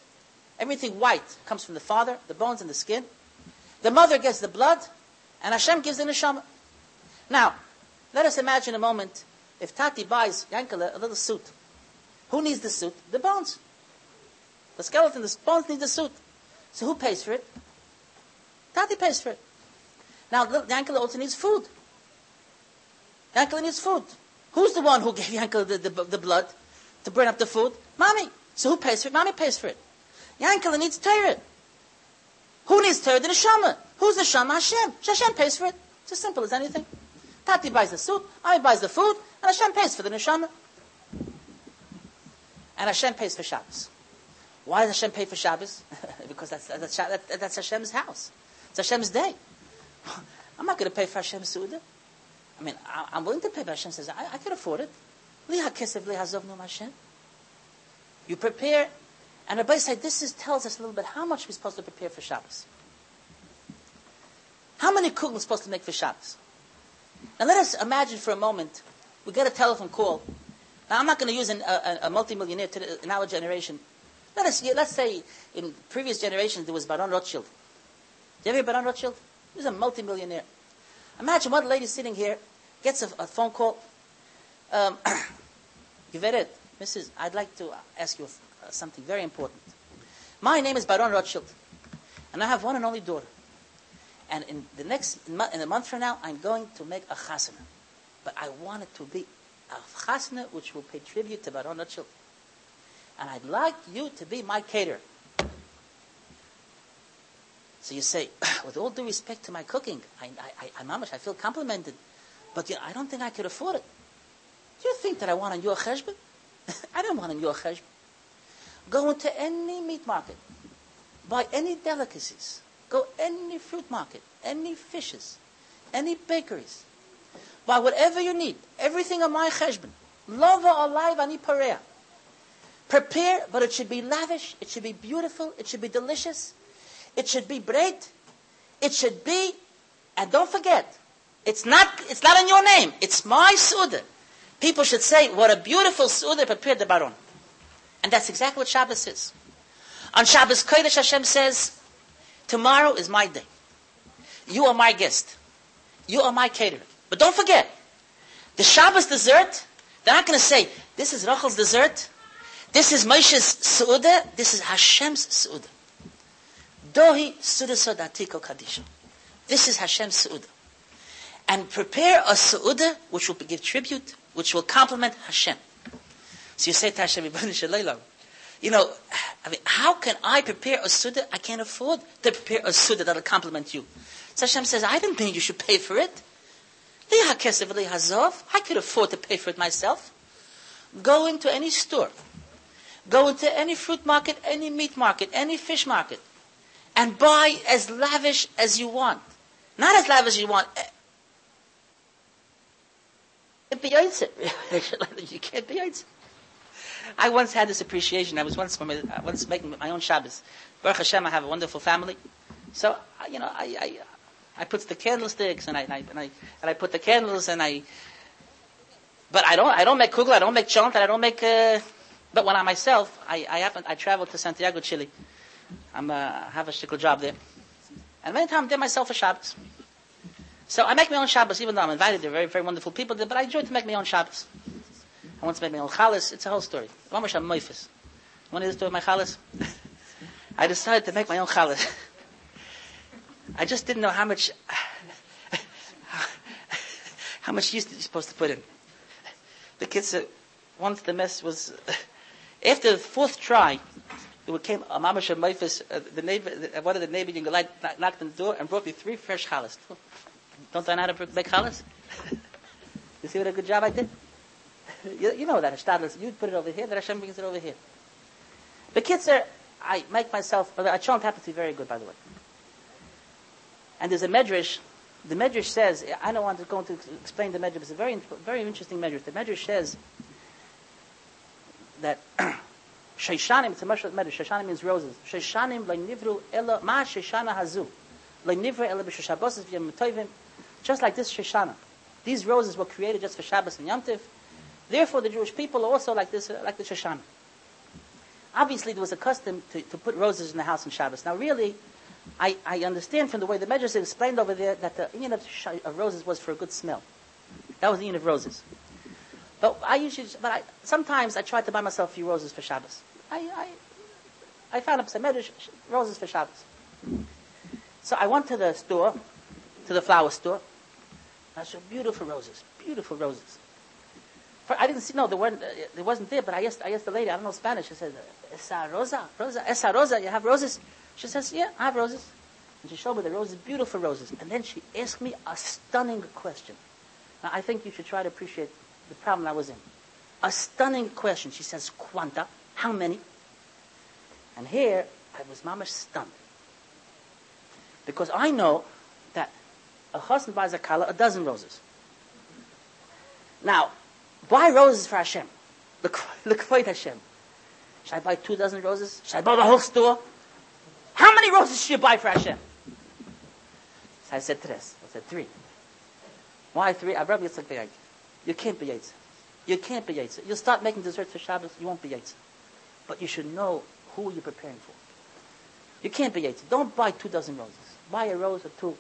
everything white comes from the father, the bones and the skin. The mother gets the blood, and Hashem gives the neshama. Now, let us imagine a moment if Tati buys Yankele a little suit. Who needs the suit? The bones. The skeleton, the bones need the suit. So who pays for it? Tati pays for it. Now, Yankele also needs food. Yankele needs food. Who's the one who [LAUGHS] gave Yankele the, the, the, blood to burn up the food? Mommy. So who pays for it? Mommy pays for it. Yankele needs Torah. Who needs Torah? The Neshama. Who's the Neshama? Hashem. Hashem pays for it. It's as simple as anything. Tati buys the suit, I buys the food, and Hashem pays for the Neshama. And Hashem pays for Shabbos. Why does Hashem pay for Shabbos? [LAUGHS] because that's, that's, that's Hashem's house. It's Hashem's day. [LAUGHS] I'm not going to pay for Hashem's Suda. I mean, I, am willing to pay, but Hashem says, I, I can afford it. You prepare, and Rabbi said, this is, tells us a little bit how much we're supposed to prepare for Shabbos. How many cooking we're supposed to make for Shabbos? Now let us imagine for a moment, we get a telephone call. Now I'm not going to use an, a, a multimillionaire in our generation Let us, let's say in previous generations there was Baron Rothschild. Do you ever hear Baron Rothschild? He was a multimillionaire. Imagine one lady sitting here, gets a, a phone call. Um, [COUGHS] Giveret, Mrs., I'd like to ask you uh, something very important. My name is Baron Rothschild, and I have one and only daughter. And in the next, in a month from now, I'm going to make a chasana. But I want it to be a chasana which will pay tribute to Baron Rothschild. And I'd like you to be my caterer. So you say, [SIGHS] with all due respect to my cooking, I, I, I, I feel complimented, but you know, I don't think I could afford it. Do you think that I want on your cheshbon? [LAUGHS] I don't want on your cheshbon. Go into any meat market, buy any delicacies, go any fruit market, any fishes, any bakeries, buy whatever you need, everything on my cheshbon. Lova alive ani pareah. Prepare, but it should be lavish, it should be beautiful, it should be delicious. It should be bread. It should be, and don't forget, it's not, it's not in your name. It's my Suda. People should say, what a beautiful Suda prepared the Baron. And that's exactly what Shabbos is. On Shabbos Kodesh Hashem says, tomorrow is my day. You are my guest. You are my caterer. But don't forget, the Shabbos dessert, they're not going to say, this is Rachel's dessert, this is Moshe's Su'udah, this is Hashem's Su'udah. Dohi Sudasadatiko Kadisha. This is Hashem's Su'udah. And prepare a Su'udah which will give tribute, which will complement Hashem. So you say to Hashem, you know, I mean, how can I prepare a Suda? I can't afford to prepare a Suda that'll complement you. So Hashem says, I didn't think you should pay for it. I could afford to pay for it myself. Go into any store. Go into any fruit market, any meat market, any fish market and buy as lavish as you want. Not as lavish as you want. [LAUGHS] you can't be I once had this appreciation. I was once, I once making my own Shabbos. Baruch Hashem, I have a wonderful family. So, you know, I, I, I put the candlesticks and I, and I, and I, and I put the candles and I, but I don't, I don't make kugel, I don't make chont, I don't make, uh, but when I myself, I, I happen, I travel to Santiago, Chile. I'm uh, have a shtickle job there. And many times I did myself a Shabbos. So I make my own Shabbos, even though I'm invited. They're very, very wonderful people there, but I enjoy to make my own Shabbos. I to make my own chalas. It's a whole story. I'm moifis. Want to hear the my chalas? [LAUGHS] I decided to make my own chalas. [LAUGHS] I just didn't know how much, [LAUGHS] how much yeast you're supposed to put in. The kids once the mess was, after the fourth try, it came a mamash Maifis, uh, the neighbor, uh, one of the neighbors in Galai knocked on the door and brought me three fresh challahs. Don't I know how to make challahs? you see what a good job I did? [LAUGHS] you, you know that Shtadlis, you put it over here, that Hashem brings it over here. The kids are, I make myself, uh, I chant happens to be very good, by the way. And there's a medrash, the medrash says, I don't want to go into explain the medrash, it's a very, very interesting medrash. The medrash says that [CLEARS THROAT] Sheshanim, it's a much matter. Sheshanim means roses. Sheshanim nivru ela ma sheshana hazu. nivru ela b'sheshabos v'yem Just like this Sheshana. These roses were created just for Shabbos and Yom Tiv. Therefore, the Jewish people also like this, uh, like the Shoshana. Obviously, there was a custom to, to put roses in the house on Shabbos. Now, really, I, I understand from the way the Medrash explained over there that the union of, of roses was for a good smell. That was the union of roses. But I usually, but I, sometimes I try to buy myself a few roses for Shabbos. I, I, I found some roses for Shabbos. So I went to the store, to the flower store. I saw beautiful roses, beautiful roses. I didn't see, no, there weren't, uh, there wasn't there, but I asked, I asked the lady, I don't know Spanish, she said, Esa rosa, rosa, esa rosa, you have roses? She says, yeah, I have roses. And she showed me the roses, beautiful roses. And then she asked me a stunning question. Now, I think you should try to appreciate the problem I was in. A stunning question. She says, quanta. How many? And here, I was mamash stunned. Because I know that a husband buys a kala a dozen roses. Now, buy roses for Hashem. [LAUGHS] For Hashem. Should I buy two dozen roses? Should I buy the whole store? How many roses should you buy for Hashem? So I said tres. I said three. Why three? I probably like You can't be Yaitz. You can't be Yaitz. You'll start making desserts for Shabbos, you won't be Yaitz. But you should know who you're preparing for? You can't be Yaitse. Don't buy two dozen roses. Buy a rose or two.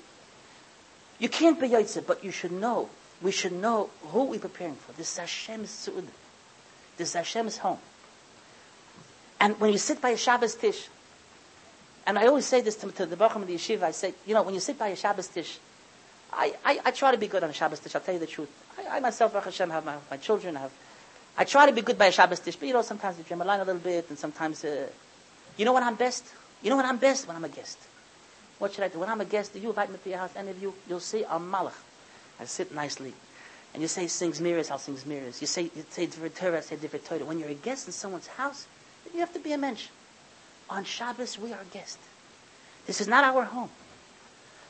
You can't be Yaitse, but you should know. We should know who we're preparing for. This is Hashem's Su'ud. This is Hashem's home. And when you sit by a Shabbos Tish, and I always say this to, to the Bacham of the Yeshiva, I say, you know, when you sit by a Shabbos Tish, I, I, I try to be good on a Shabbos Tish, I'll tell you the truth. I, I myself, Baruch Hashem, have my, my children, have, I try to be good by a Shabbos Tish, but you know, sometimes I dream a line a little bit, and sometimes, uh, you know when I'm best? You know when I'm best? When I'm a guest. What should I do? When I'm a guest, do you invite me to your house, any of you, you'll see I'm malach. I sit nicely. And you say sings mirrors, I'll sing mirrors. You say you say Torah, I say Torah. When you're a guest in someone's house, you have to be a mensch. On Shabbos, we are a guest. This is not our home.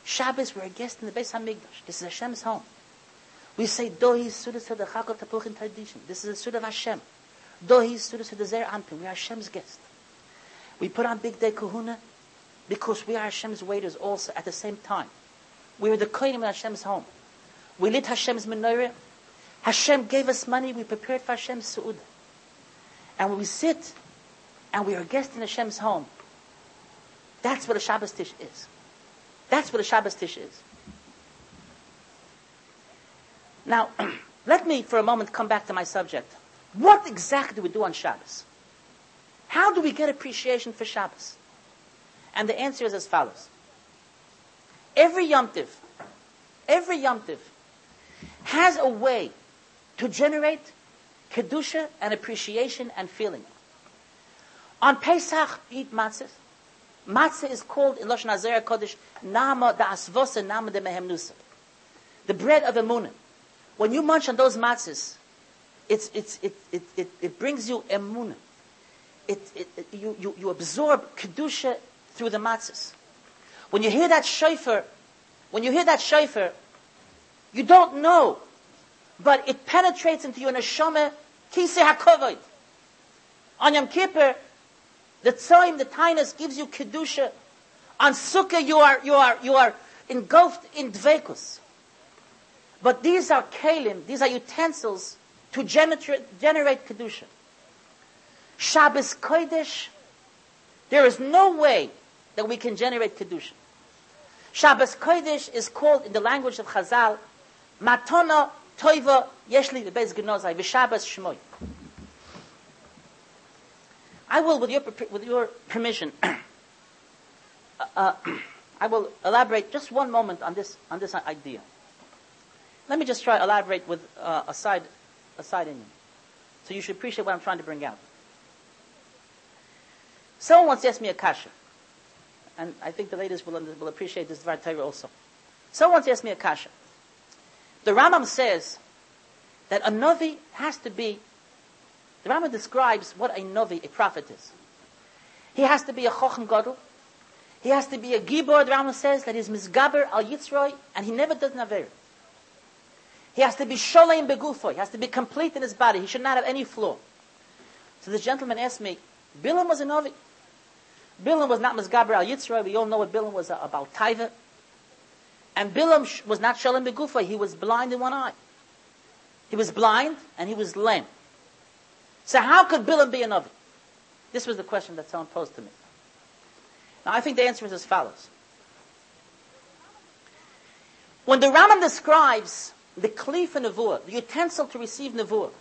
Shabbos, we're a guest in the Beis Hamikdash. This is Hashem's home. We say, Dohi Sudas the Chakot Tapuchin tradition. This is a Sud of Hashem. Dohi Sudas the Zer Anpin. We are Hashem's guest. We put on Bigdei Kehuna because we are Hashem's waiters also at the same time. We are the Kohenim in Hashem's home. We lit Hashem's menorah. Hashem gave us money. We prepared for Hashem's su'ud. And when we sit and we are guests in Hashem's home, that's what a Shabbos Tish is. That's what a Shabbos Tish is. Now, [CLEARS THROAT] let me for a moment come back to my subject. What exactly do we do on Shabbos? How do we get appreciation for Shabbos? And the answer is as follows. Every Yom Tiv, every Yom Tiv has a way to generate kedusha and appreciation and feeling. On Pesach, eat matzah. Matzah is called in Lashon Hazara Kodesh Nama da Nama de Mehemnusa. The bread of emunim. When you munch on those matzahs, it's, it's, it, it, it, it brings you emunah. It, it, it, you, you, you absorb kedusha through the matzahs. When you hear that shofar, when you hear that shofar, you don't know, but it penetrates into your neshama, kise hakovod. On Yom Kippur, the tzoim, the tainus gives you kedusha. On Sukkah, you are, you are, you are engulfed in dvekus. But these are kalim, these are utensils to generate, generate kedusha. Shabbos Kodesh, there is no way that we can generate kedusha. Shabbos Kodesh is called in the language of Chazal Matona toiva yeshli v'shabbos shmoy. I will, with your, with your permission, [CLEARS THROAT] uh, uh, [CLEARS THROAT] I will elaborate just one moment on this, on this idea. Let me just try to elaborate with uh, a side, a side in you. So you should appreciate what I'm trying to bring out. Someone once asked me a kasha, and I think the ladies will, will appreciate this Dvar Torah also. Someone once asked me a kasha. The Rambam says that a Navi has to be, the Rambam describes what a Navi, a prophet is. He has to be a Chochem Gadol. He has to be a Gibor, the Rambam says, that is Mizgaber al Yitzroy, and he never does Naver. He has to be Sholem Begufo. He has to be complete in his body. He should not have any flaw. So this gentleman asked me, Bilam was a Navi. Bilam was not Mizgaber al Yitzroy. We all know what Bilam was about Taiva. And Bilam was not Shalom Begufa, he was blind in one eye. He was blind and he was lame. So how could Bilam be a Navi? This was the question that someone posed to me. Now I think the answer is as follows. When the Rambam describes the klif and nevuah, the utensil to receive nevuah,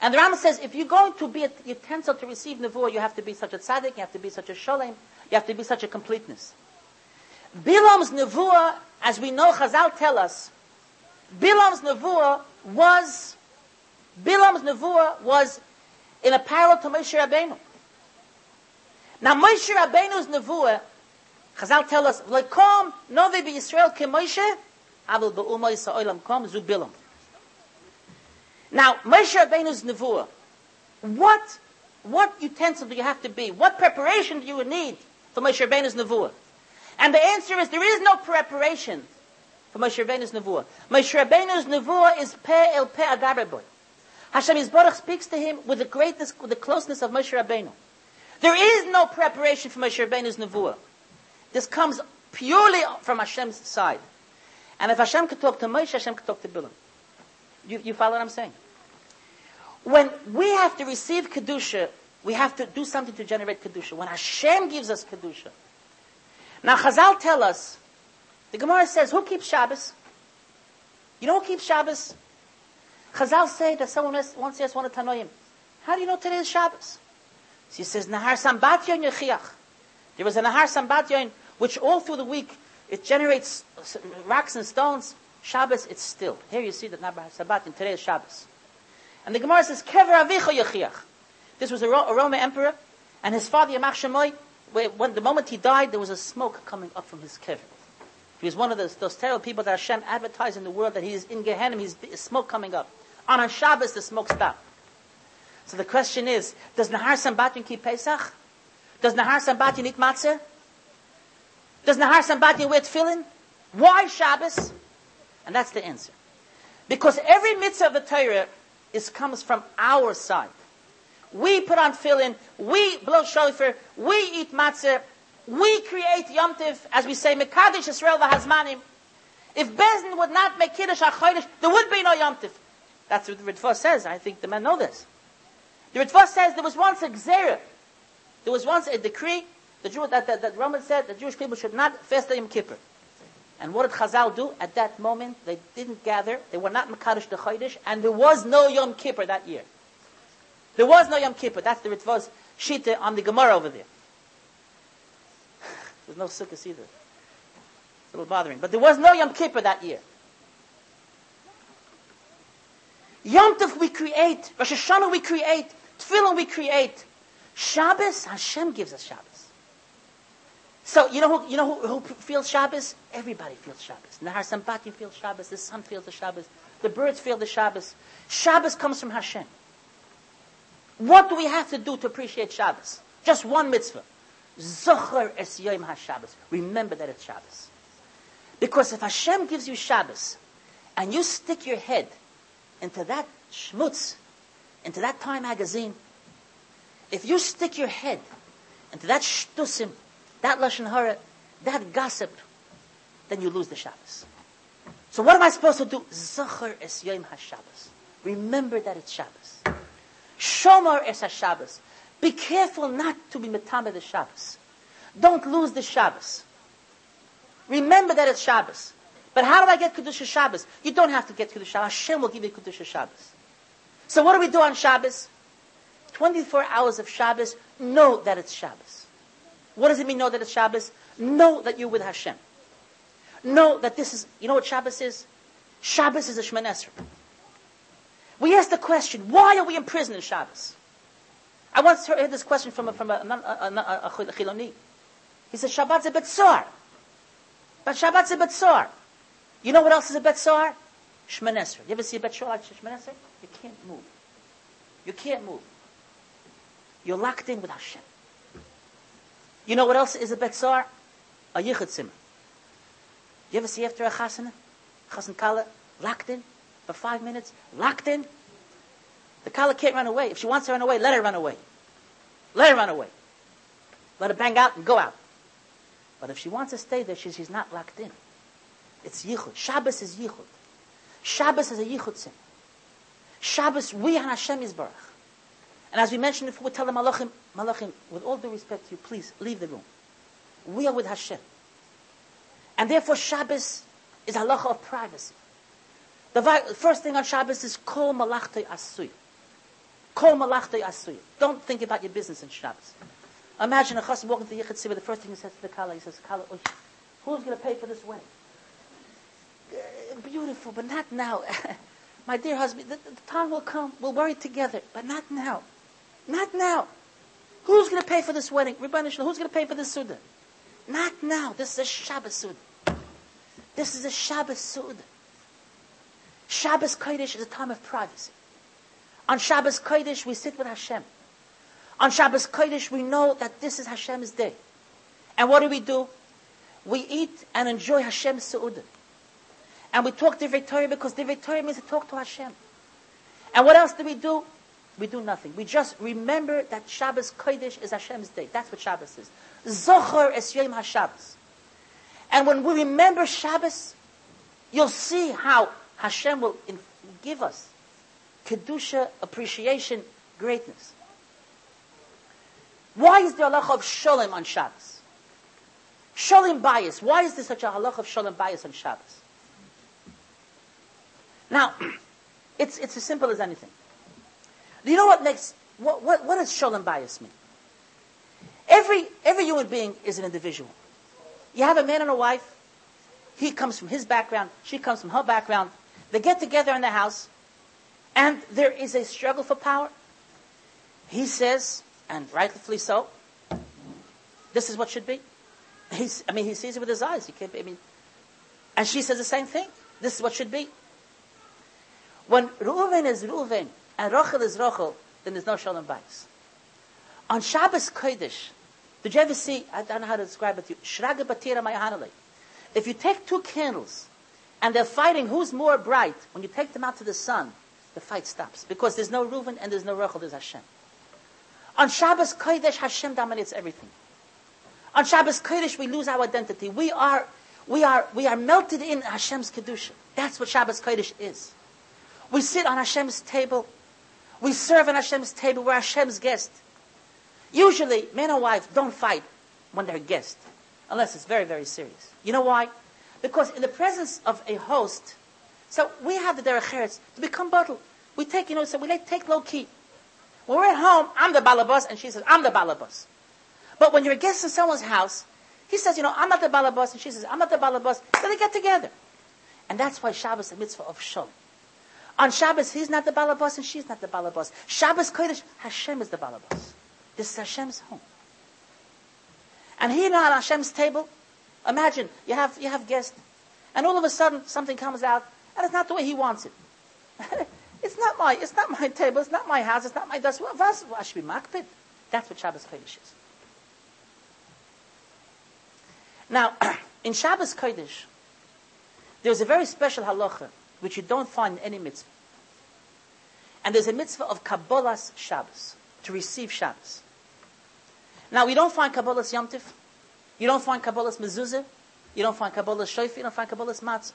and the Rambam says if you're going to be a utensil to receive nevuah, you have to be such a tzaddik, you have to be such a sholem, you have to be such a completeness. Bilam's nevuah as we know Chazal tell us, Bilam's Nevuah was, Bilam's Nevuah was in a parallel to Moshe Rabbeinu. Now Moshe Rabbeinu's Nevuah, Chazal tell us, Lekom Novi be Yisrael ke Moshe, Aval be'umay sa'olam kom zu Bilam. Now, Moshe Rabbeinu's Nevuah, what, what utensil do you have to be? What preparation do you need for Moshe Rabbeinu's Nevuah? And the answer is there is no preparation for Moshe Rabbeinu's nevuah. Moshe Rabbeinu's nevuah is pe el pe agaraboy. Hashem Yisborach speaks to him with the greatness, with the closeness of Moshe Rabbeinu. There is no preparation for Moshe Rabbeinu's nevuah. This comes purely from Hashem's side. And if Hashem could talk to Moshe, Hashem could talk to Bilam. You, you follow what I'm saying? When we have to receive Kedusha, we have to do something to generate Kedusha. When Hashem gives us Kedusha. Now Chazal tell us, the Gemara says, who keeps Shabbos? You know who keeps Shabbos? Chazal say that someone once asked one of Tanoim, how do you know today is Shabbos? So he says, Nahar Sambatyon Yechiach. There was a Nahar Sambatyon, which all through the week, it generates rocks and stones. Shabbos, it's still. Here you see that Nahar Sambatyon, today is Shabbos. And the Gemara says, Kever Avicha Yechiach. This was a, Roman emperor, and his father Yamach Shemoy, when the moment he died, there was a smoke coming up from his kever. He was one of those, those terrible people that Hashem advertised in the world that he is in Gehenna, he's smoke coming up. On a Shabbos, the smoke stopped. So the question is, does Nahar Sambatyon keep Pesach? Does Nahar Sambatyon eat matzah? Does Nahar Sambatyon wear tefillin? Why Shabbos? And that's the answer. Because every mitzvah of the Torah is, comes from our side. We put on tefillin, we blow shofar, we eat matzah, we create Yom Tiv, as we say, Mekadosh Yisrael v'Hazmanim. If Beis Din would not make Kiddush HaChodesh, there would be no Yom Tiv. That's what the Ritva says. I think the men know this. The Ritva says there was once a Gzera. There was once a decree the Jew, that, that, that Roman said the Jewish people should not fast Yom Kippur. And what did Chazal do? At that moment, they didn't gather. They were not Mekadosh the and there was no Yom Kippur that year. There was no Yom Kippur. That's the Ritva's Shita on the Gemara over there. [LAUGHS] There's no Sukkot either. It's a little bothering. But there was no Yom Kippur that year. Yom Tov we create, Rosh Hashanah we create, Tefillin we create. Shabbos, Hashem gives us Shabbos. So you know who you know who, who feels Shabbos? Everybody feels Shabbos. Nahar Sambatyon feels Shabbos. The sun feels the Shabbos. The birds feel the Shabbos. Shabbos comes from Hashem. What do we have to do to appreciate Shabbos? Just one mitzvah. Zocher es Yom HaShabbos. Remember that it's Shabbos. Because if Hashem gives you Shabbos, and you stick your head into that schmutz, into that Time magazine, if you stick your head into that shtusim, that lashon hara, that gossip, then you lose the Shabbos. So what am I supposed to do? Zocher es Yom HaShabbos. Remember that it's Shabbos. Shomer es Shabbos. Be careful not to be metame the Shabbos. Don't lose the Shabbos. Remember that it's Shabbos. But how do I get Kedusha Shabbos? You don't have to get Kedusha Shabbos. Hashem will give you Kedusha Shabbos. So what do we do on Shabbos? 24 hours of Shabbos, know that it's Shabbos. What does it mean, know that it's Shabbos? Know that you're with Hashem. Know that this is, you know what Shabbos is? Shabbos is a Shemoneh Esrei. We ask the question, why are we in prison in Shabbos? I once heard this question from a, from a, a, a, a Chiloni. He said, Shabbat's a betzor. But Shabbat's a betzor. You know what else is a betzor? Shemoneh Esrei. You ever see a betzor like Shemoneh Esrei? You can't move. You can't move. You're locked in with Hashem. You know what else is a betzor? A yichud simmer. You ever see after a chasana? Chasan kala, locked in? For five minutes, locked in. The kala can't run away. If she wants to run away, let her run away. Let her run away. Let her bang out and go out. But if she wants to stay there, she's, she's not locked in. It's yichud. Shabbos is yichud. Shabbos is a yichud sin. Shabbos, we and Hashem is barach. And as we mentioned before, we tell the malachim, malachim, with all due respect to you, please leave the room. We are with Hashem. And therefore Shabbos is a halacha of privacy. The first thing on Shabbos is kol malachtei asuy. Kol malachtei asuy. Don't think about your business in Shabbos. Imagine a chassid walking to the Yichud the first thing he says to the Kala, he says, Kala, who's going to pay for this wedding? Uh, beautiful, but not now. [LAUGHS] My dear husband, the, the, time will come, we'll worry together, but not now. Not now. Who's going to pay for this wedding? Who's going to pay for this Suda? Not now. This is a Shabbos Suda. This is a Shabbos Suda. Shabbos Kodesh is a time of privacy. On Shabbos Kodesh, we sit with Hashem. On Shabbos Kodesh, we know that this is Hashem's day. And what do we do? We eat and enjoy Hashem's Su'udah. And we talk to Torah because the Torah means to talk to Hashem. And what else do we do? We do nothing. We just remember that Shabbos Kodesh is Hashem's day. That's what Shabbos is. Zochar es Yom HaShabbos. And when we remember Shabbos, you'll see how Hashem will give us Kedusha, appreciation, greatness. Why is there a halacha of shalom on Shabbos? Shalom bias. Why is there such a halacha of shalom bias on Shabbos? Now, [CLEARS THROAT] it's, it's as simple as anything. Do you know what makes, what, what, what does shalom bias mean? Every, every human being is an individual. You have a man and a wife. He comes from his background. She comes from her background. They get together in the house. And there is a struggle for power. He says, and rightfully so, this is what should be. He's, I mean, he sees it with his eyes. He can't, I mean, and she says the same thing. This is what should be. When Reuven is Reuven and Rachel is Rachel, then there's no shalom bayis. On Shabbos Kodesh, did you ever see, I don't know how to describe it to you, Shraga Batira Mayahanale. If you take two candles and they're fighting who's more bright, when you take them out to the sun, the fight stops. Because there's no Reuven and there's no Rachel, there's Hashem. On Shabbos Kodesh, Hashem dominates everything. On Shabbos Kodesh, we lose our identity. We are, we are, we are melted in Hashem's Kedusha. That's what Shabbos Kodesh is. We sit on Hashem's table. We serve on Hashem's table. We're Hashem's guest. Usually, man and wife don't fight when they're guests, unless it's very, very serious. You know why? Because in the presence of a host, so we have the derech eretz to become bottled. We take, you know, so we like take low key. When we're at home, I'm the balabas, and she says, I'm the balabas. But when you're a guest in someone's house, he says, you know, I'm not the balabas, and she says, I'm not the balabas. So they get together. And that's why Shabbos is a mitzvah of shalom. On Shabbos, he's not the balabas, and she's not the balabas. Shabbos Kodesh, Hashem is the balabas. This is Hashem's home. And here now on Hashem's table, imagine you have, you have guests, and all of a sudden something comes out, and it's not the way he wants it. [LAUGHS] it's not my, it's not my table, it's not my house, it's not my makpid. That's what Shabbos Kodesh is. Now, [CLEARS THROAT] in Shabbos Kodesh, there's a very special halacha which you don't find in any mitzvah. And there's a mitzvah of Kabbalah's Shabbos, to receive Shabbos. Now, we don't find Kabbalah's Yom Tif. You don't find Kabbalah's Mezuzah. You don't find Kabbalah's Shofar. You don't find Kabbalah's Matzah.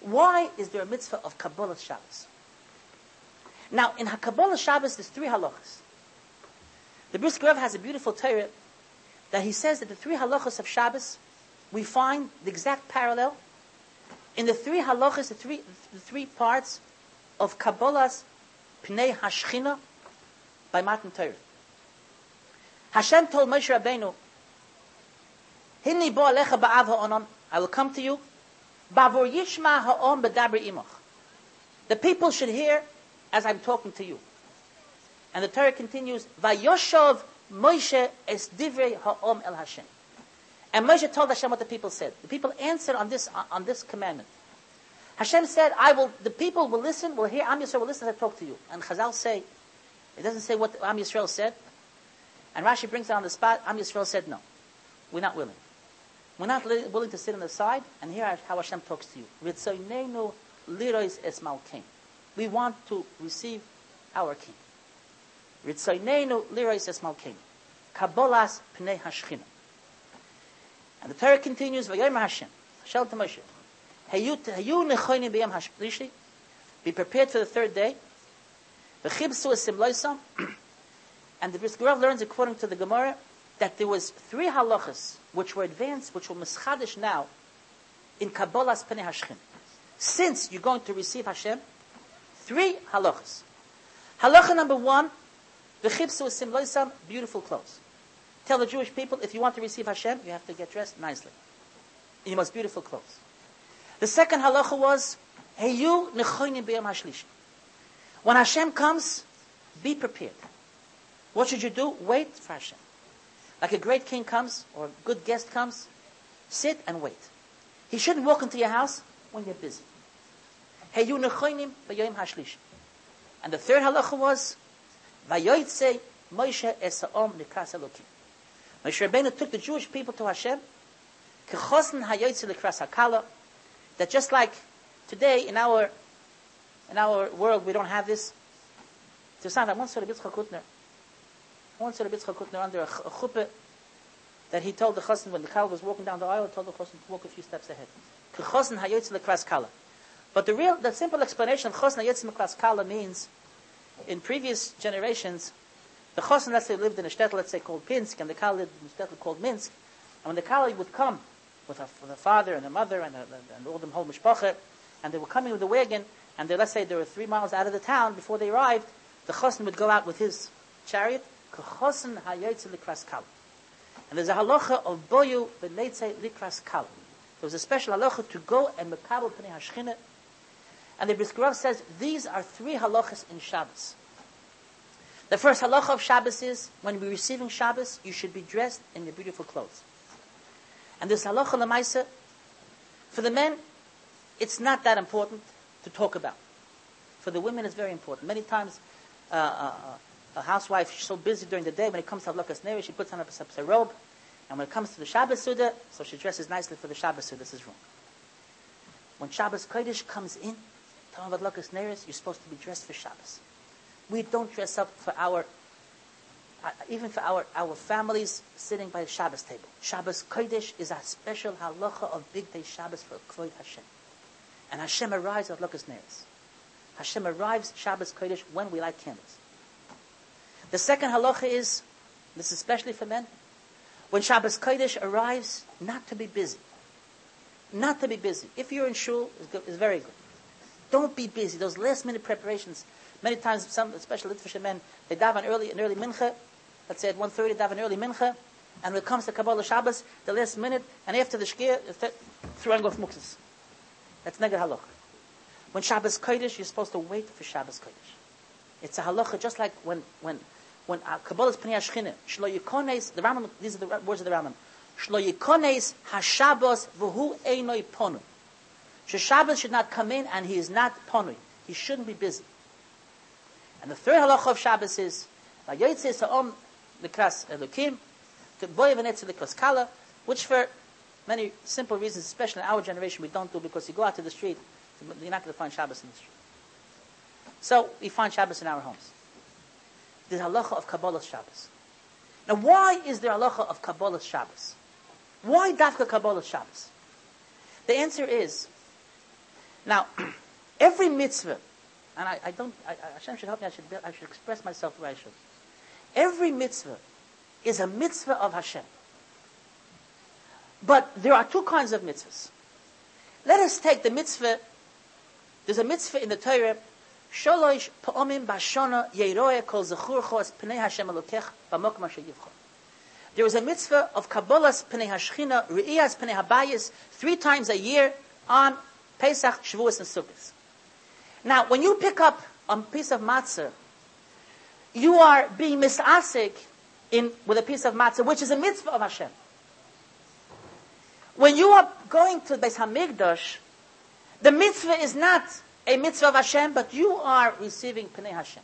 Why is there a mitzvah of Kabbalah's Shabbos? Now, in Kabbalah Shabbos, there's three halachas. The Brisker Rebbe has a beautiful Torah that he says that the three halachas of Shabbos, we find the exact parallel in the three halachas, the three, the three parts of Kabbalah's Pnei Hashchina by Matan Torah. Hashem told Moshe Rabbeinu, Hinni bo ba'av I will come to you, ba'vor yishma. The people should hear as I'm talking to you. And the Torah continues, Vayoshav Moshe es divrei ha'om el Hashem. And Moshe told Hashem what the people said. The people answered on this, on this commandment. Hashem said, I will, the people will listen, will hear, Am Yisrael will listen as I talk to you. And Chazal say, it doesn't say what Am Yisrael said, and Rashi brings it on the spot. Am Yisrael said, no, we're not willing. We're not li- willing to sit on the side and hear how Hashem talks to you. We want to receive our king. Kabbalas pnei hashchina. And the Torah continues, V'yomer Hashem, Shel to Moshe, Hayu nechoyni b'yam hashlishi, be prepared for the third day, V'chibsu esim loisam, [CLEARS THROAT] and the Brisker learns, according to the Gemara, that there was three halachas which were advanced, which were mischadish now, in Kabbalah's Pnei Hashchin. Since you're going to receive Hashem, three halachas. Halacha number one, v'chibsu esim loisam, beautiful clothes. Tell the Jewish people, if you want to receive Hashem, you have to get dressed nicely. In your most beautiful clothes. The second halacha was, Heyu nechoinim b'yam hashlish. When Hashem comes, be prepared. What should you do? Wait for Hashem. Like a great king comes, or a good guest comes, sit and wait. He shouldn't walk into your house when you're busy. And the third halacha was, Moshe Rabbeinu took the Jewish people to Hashem, that just like today in our in our world we don't have this. Interessant, I once Bitzchak Hutner. Once saw the Bitzchak Hutner under a, a chuppah that he told the chosn when the kala was walking down the aisle, told the chosn to walk a few steps ahead. Kechosn hayotze lekras kala. But the real, the simple explanation of chosn hayotze lekras kala means, in previous generations, The Chosin, let's say, lived in a shtetl, let's say, called Pinsk, and the Kal lived in a shtetl called Minsk. And when the Kal would come with a, with a father and a mother and, a, and all the whole mishpacha, and they were coming with a wagon, and they, let's say they were three miles out of the town before they arrived, the Chosin would go out with his chariot, Chosin hayetze likras kal. And there's a halacha of boyu v'neitze likras kal. There was a special halacha to go and mekabel pnei hashchina. And the Brisker says these are three halachas in Shabbos. The first halacha of Shabbos is when we're receiving Shabbos, you should be dressed in your beautiful clothes. And this halacha lemaisa, for the men, it's not that important to talk about. For the women, it's very important. Many times, uh, uh, a housewife she's so busy during the day. When it comes to halakas neri, she puts on a, a, robe, and when it comes to the Shabbos Suda, so she dresses nicely for the Shabbos Suda. This is wrong. When Shabbos Kodesh comes in, about halakas neri, you're supposed to be dressed for Shabbos. We don't dress up for our, uh, even for our, our families sitting by the Shabbos table. Shabbos Kodesh is a special halacha of Bigdei Shabbos for Kvod Hashem. And Hashem arrives at Lakas Neres. Hashem arrives Shabbos Kodesh when we light candles. The second halacha is, this is especially for men, when Shabbos Kodesh arrives, not to be busy. Not to be busy. If you're in shul, it's, good, it's very good. Don't be busy. Those last minute preparations, Many times, some, especially Litvish men, they daven early, an early mincha. Let's say at 1.30, daven early mincha. And when it comes to Kabbalah Shabbos, the last minute, and after the shkir, throwing off muktzes. That's neged halach. When Shabbos Kodesh, you're supposed to wait for Shabbos Kodesh. It's a halacha, just like when, when, when uh, Kabbalah is Pnei Ashchine, Shlo Yikones, the Rambam, these are the words of the Rambam, Shlo Yikones HaShabbos V'hu Einoi Ponu. Shabbos should not come in and he is not ponui. He shouldn't be busy. And the third halacha of Shabbos is, Vayoytze Sa'om Likras Elokim, Boy Venetze Likras Kala, which for many simple reasons, especially in our generation, we don't do because you go out to the street, you're not going to find Shabbos in the street. So we find Shabbos in our homes. There's halacha of Kabbalah Shabbos. Now, why is there halacha of Kabbalah Shabbos? Why dafka Kabbalah Shabbos? The answer is, now, [CLEARS THROAT] every mitzvah and I, I don't, I, Hashem should help me, I should, I should express myself the way I should. Every mitzvah is a mitzvah of Hashem. But there are two kinds of mitzvahs. Let us take the mitzvah, there's a mitzvah in the Torah, Sholosh pa'omim bashona yeroe kol pnei Hashem yivcho. There is a mitzvah of Kabbalah's pnei hashchina, re'iyas pnei habayis, three times a year on Pesach, Shavuos, and Sukkot. Now, when you pick up a piece of matzah, you are being misasik in with a piece of matzah, which is a mitzvah of Hashem. When you are going to Beis Hamikdash, the mitzvah is not a mitzvah of Hashem, but you are receiving Pnei Hashem.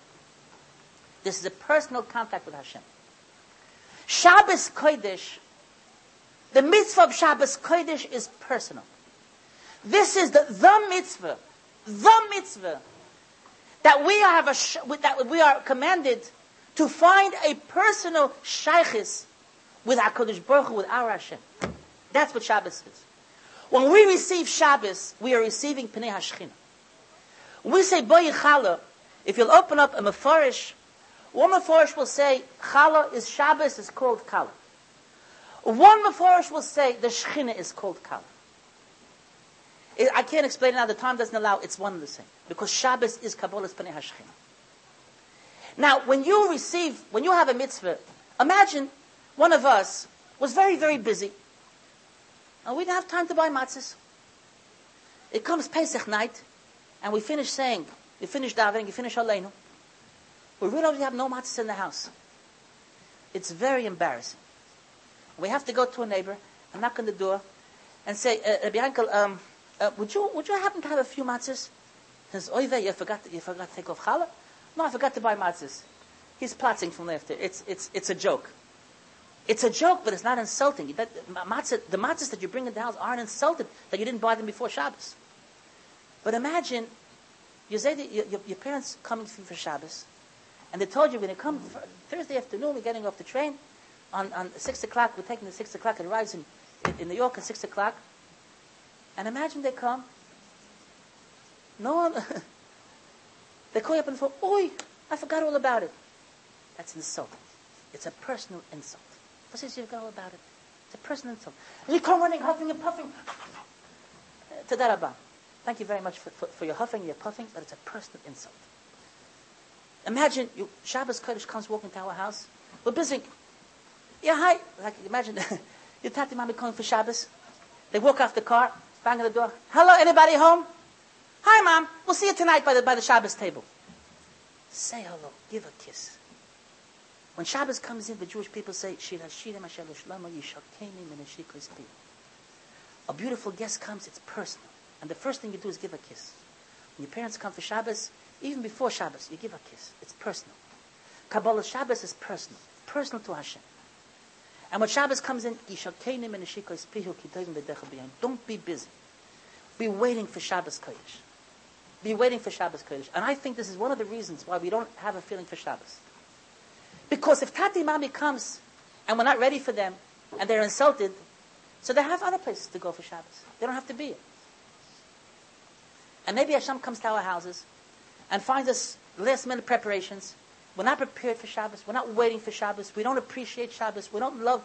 This is a personal contact with Hashem. Shabbos Kodesh, the mitzvah of Shabbos Kodesh is personal. This is the, the mitzvah the mitzvah that we have a that we are commanded to find a personal shaykhis with Hakadosh Baruch Hu, with our Hashem. That's what Shabbos is. When we receive Shabbos, we are receiving Pnei Hashchina. We say Boy Chala, if you'll open up a Mefarish, one Mefarish will say Chala is Shabbos is called Kala. One Mefarish will say the Shechina is called Kala. I can't explain it now. The time doesn't allow. It's one and the same because Shabbos is Kabbalah's Panei Hashchina. Now, when you receive, when you have a mitzvah, imagine one of us was very, very busy, and we didn't have time to buy matzahs. It comes Pesach night, and we finish saying, we finish davening, we finish Aleinu. We really have no matzahs in the house. It's very embarrassing. We have to go to a neighbor and knock on the door and say, uh, Bianca, um, uh, would you would you happen to have a few matzahs? He says, Oy you forgot you forgot to take off challah? No, I forgot to buy matzahs. He's plotting from laughter. It's it's it's a joke. It's a joke, but it's not insulting. That, matzah, the matzahs that you bring in the house aren't insulted that you didn't buy them before Shabbos. But imagine, you say that your, your parents coming for Shabbos, and they told you when they come Thursday afternoon, we're getting off the train on, on six o'clock. We're taking the six o'clock and arrives in, in, New York at six o'clock. And imagine they come. No one. [LAUGHS] they call you up and phone. Oi, I forgot all about it. That's insulting. It's a personal insult. What is your girl about it? It's a personal insult. You come running, huffing and puffing. [LAUGHS] to that Tadarabah. Thank you very much for, for, for your huffing, your puffing, but it's a personal insult. Imagine you, Shabbos Kodesh comes walking to our house. We're busy. Yeah, hi. Like, imagine [LAUGHS] your tati mommy coming for Shabbos. They walk off the car, bang on the door. Hello, anybody home? Hi, mom. We'll see you tonight by the, by the Shabbos table. Say hello. Give a kiss. When Shabbos comes in, the Jewish people say, A beautiful guest comes, it's personal. And the first thing you do is give a kiss. When your parents come for Shabbos, even before Shabbos, you give a kiss. It's personal. Kabbalah Shabbos is personal. Personal to Hashem. And when Shabbos comes in, don't be busy. Be waiting for Shabbos Kodesh. Be waiting for Shabbos Kodesh. And I think this is one of the reasons why we don't have a feeling for Shabbos. Because if Tati Mami comes and we're not ready for them and they're insulted, so they have other places to go for Shabbos. They don't have to be here. And maybe Hashem comes to our houses and finds us last minute preparations. We're not prepared for Shabbos. We're not waiting for Shabbos. We don't appreciate Shabbos. We don't love.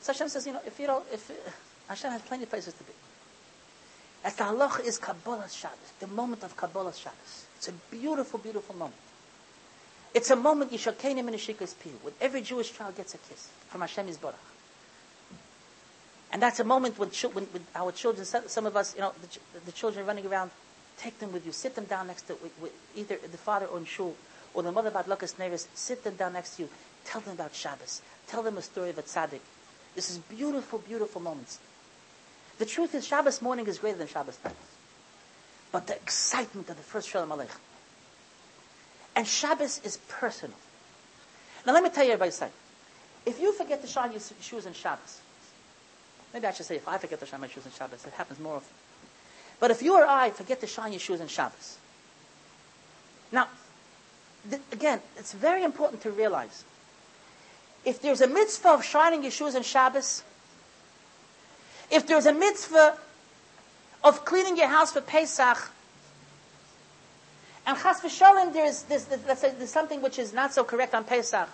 So Hashem says, you know, if you don't, if uh, Hashem has plenty of places to be. As the halach is Kabbalah Shabbos, the moment of Kabbalah Shabbos. It's a beautiful, beautiful moment. It's a moment Yishakenim in Shika's Pihu, when every Jewish child gets a kiss from Hashem Yisborach. And that's a moment when, when, when, our children, some of us, you know, the, the, children running around, take them with you, sit them down next to with, with either the father or shul, or the mother about Lukas Nevis, sit them down next to you, tell them about Shabbos, tell them a story of a tzaddik. This is beautiful, beautiful moments. The truth is, Shabbos morning is greater than Shabbos night. But the excitement of the first Shalom Aleichem, and Shabbos is personal. Now let me tell you everybody something. If you forget to shine your shoes in Shabbos, maybe I should say if I forget to shine my shoes in Shabbos, it happens more often. But if you or I forget to shine your shoes in Shabbos, now, th- again, it's very important to realize if there's a mitzvah of shining your shoes in Shabbos, if there's a mitzvah of cleaning your house for Pesach, and chas v'shalom, there's, there's, there's, there's something which is not so correct on Pesach.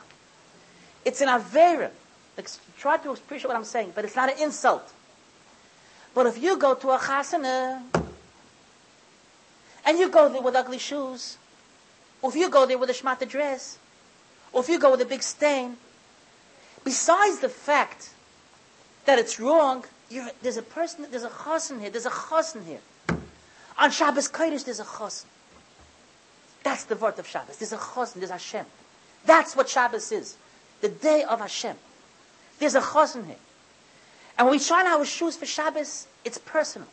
It's an avera. Like, try to appreciate what I'm saying, but it's not an insult. But if you go to a chasana, and you go there with ugly shoes, or if you go there with a shmata dress, or if you go with a big stain, besides the fact that it's wrong, there's a person, there's a chasen here, there's a chasen here. On Shabbos Kodesh, there's a chasen. That's the word of Shabbos. There's a chosn, there's Hashem. That's what Shabbos is. The day of Hashem. There's a chosn here. And when we shine our shoes for Shabbos, it's personal.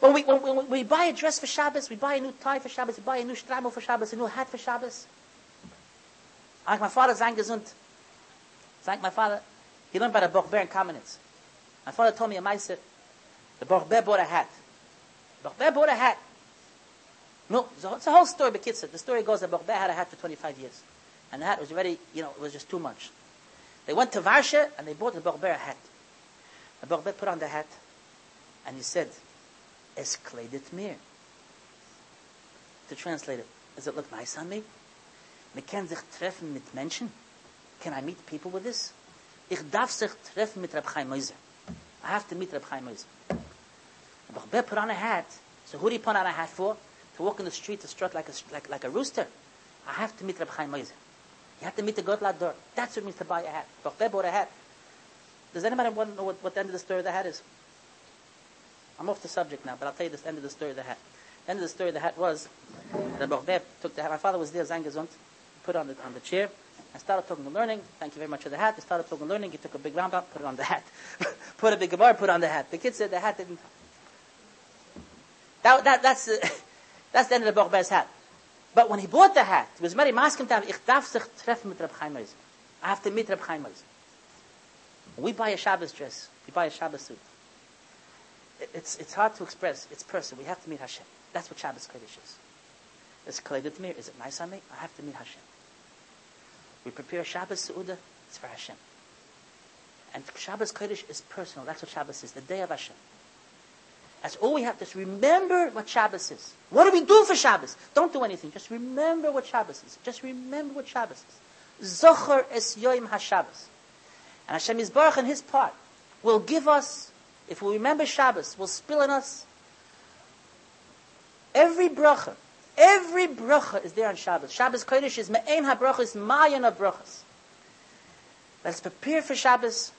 When we, when, when we buy a dress for Shabbos, we buy a new tie for Shabbos, we buy a new stramo for Shabbos, a new hat for Shabbos. Like my father sang gesund. Like my father, he learned by the Bochber in Kamenitz. My father told me a meiser, the Bochber bought a hat. Bochber bought a hat. No, it's a whole story, but kids, the story goes that Bochbeh had a hat for 25 years. And the hat was already, you know, it was just too much. They went to Varsha and they bought the Bochbeh a hat. The Bochbeh put on the hat and he said, Es kledet mir. To translate it, does it look nice on me? Me ken sich treffen mit Menschen? Can I meet people with this? Ich darf sich treffen mit Reb Chaim. I have to meet Reb Chaim Moiser. The Bochbeh put on a hat. So who did he put on a hat for? to walk in the street to strut like a, like, like a rooster. I have to meet Reb Chaim Moiser. You have to meet the Gadol Hador. That's what it means to buy a hat. Bachbeh bought a hat. Does anybody want to know what, what the end of the story of the hat is? I'm off the subject now, but I'll tell you the end of the story of the hat. The end of the story of the hat was that took the hat. My father was there, Zangazont, put on the, on the chair. I started talking and learning. Thank you very much for the hat. I started talking and learning. He took a big Rambam, put it on the hat. [LAUGHS] put a big Gemara, put on the hat. The kid said the hat didn't. That, that, that's, uh, [LAUGHS] that's the end of the Bochber's hat. But when he bought the hat, he was very masking to sich mit Chaim I have to meet Reb Chaim We buy a Shabbos dress. We buy a Shabbos suit. It's, it's hard to express. It's personal. We have to meet Hashem. That's what Shabbos Kodesh is. It's Kodesh Mir. Is it nice on me? I have to meet Hashem. We prepare Shabbos Su'udah. It's for Hashem. And Shabbos Kodesh is personal. That's what Shabbos is. The day of Hashem. That's all we have to remember what Shabbos is. What do we do for Shabbos? Don't do anything. Just remember what Shabbos is. Just remember what Shabbos is. Zocher es yoim HaShabbos. And Hashem Yisbarach in his part will give us, if we remember Shabbos, will spill in us every bracha. Every bracha is there on Shabbos. Shabbos Kodesh is me'ein ha-bracha, is mayan of brachas. Let's prepare for Shabbos,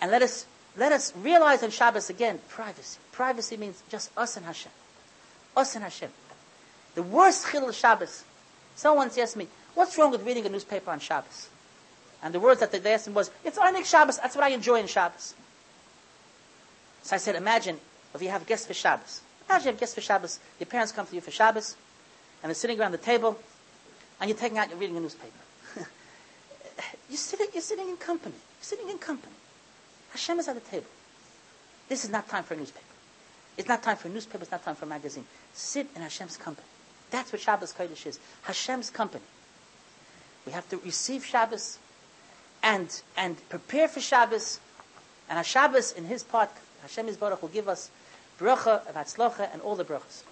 and let us let us realize on Shabbos again privacy. Privacy means just us and Hashem, us and Hashem. The worst chil of Shabbos. Someone asked me, "What's wrong with reading a newspaper on Shabbos?" And the words that they asked him was, "It's Einik Shabbos. That's what I enjoy in Shabbos." So I said, "Imagine if you have guests for Shabbos. Imagine you have guests for Shabbos. Your parents come to you for Shabbos, and they're sitting around the table, and you're taking out, you're reading a newspaper." [LAUGHS] You're sitting, you're sitting in company. You're sitting in company. Hashem is at the table. This is not time for a newspaper. It's not time for a newspaper. It's not time for a magazine. Sit in Hashem's company. That's what Shabbos Kodesh is. Hashem's company. We have to receive Shabbos and, and prepare for Shabbos. And Shabbos, in his part, Hashem is Baruch will give us bracha of Hatzlocha and all the brachas.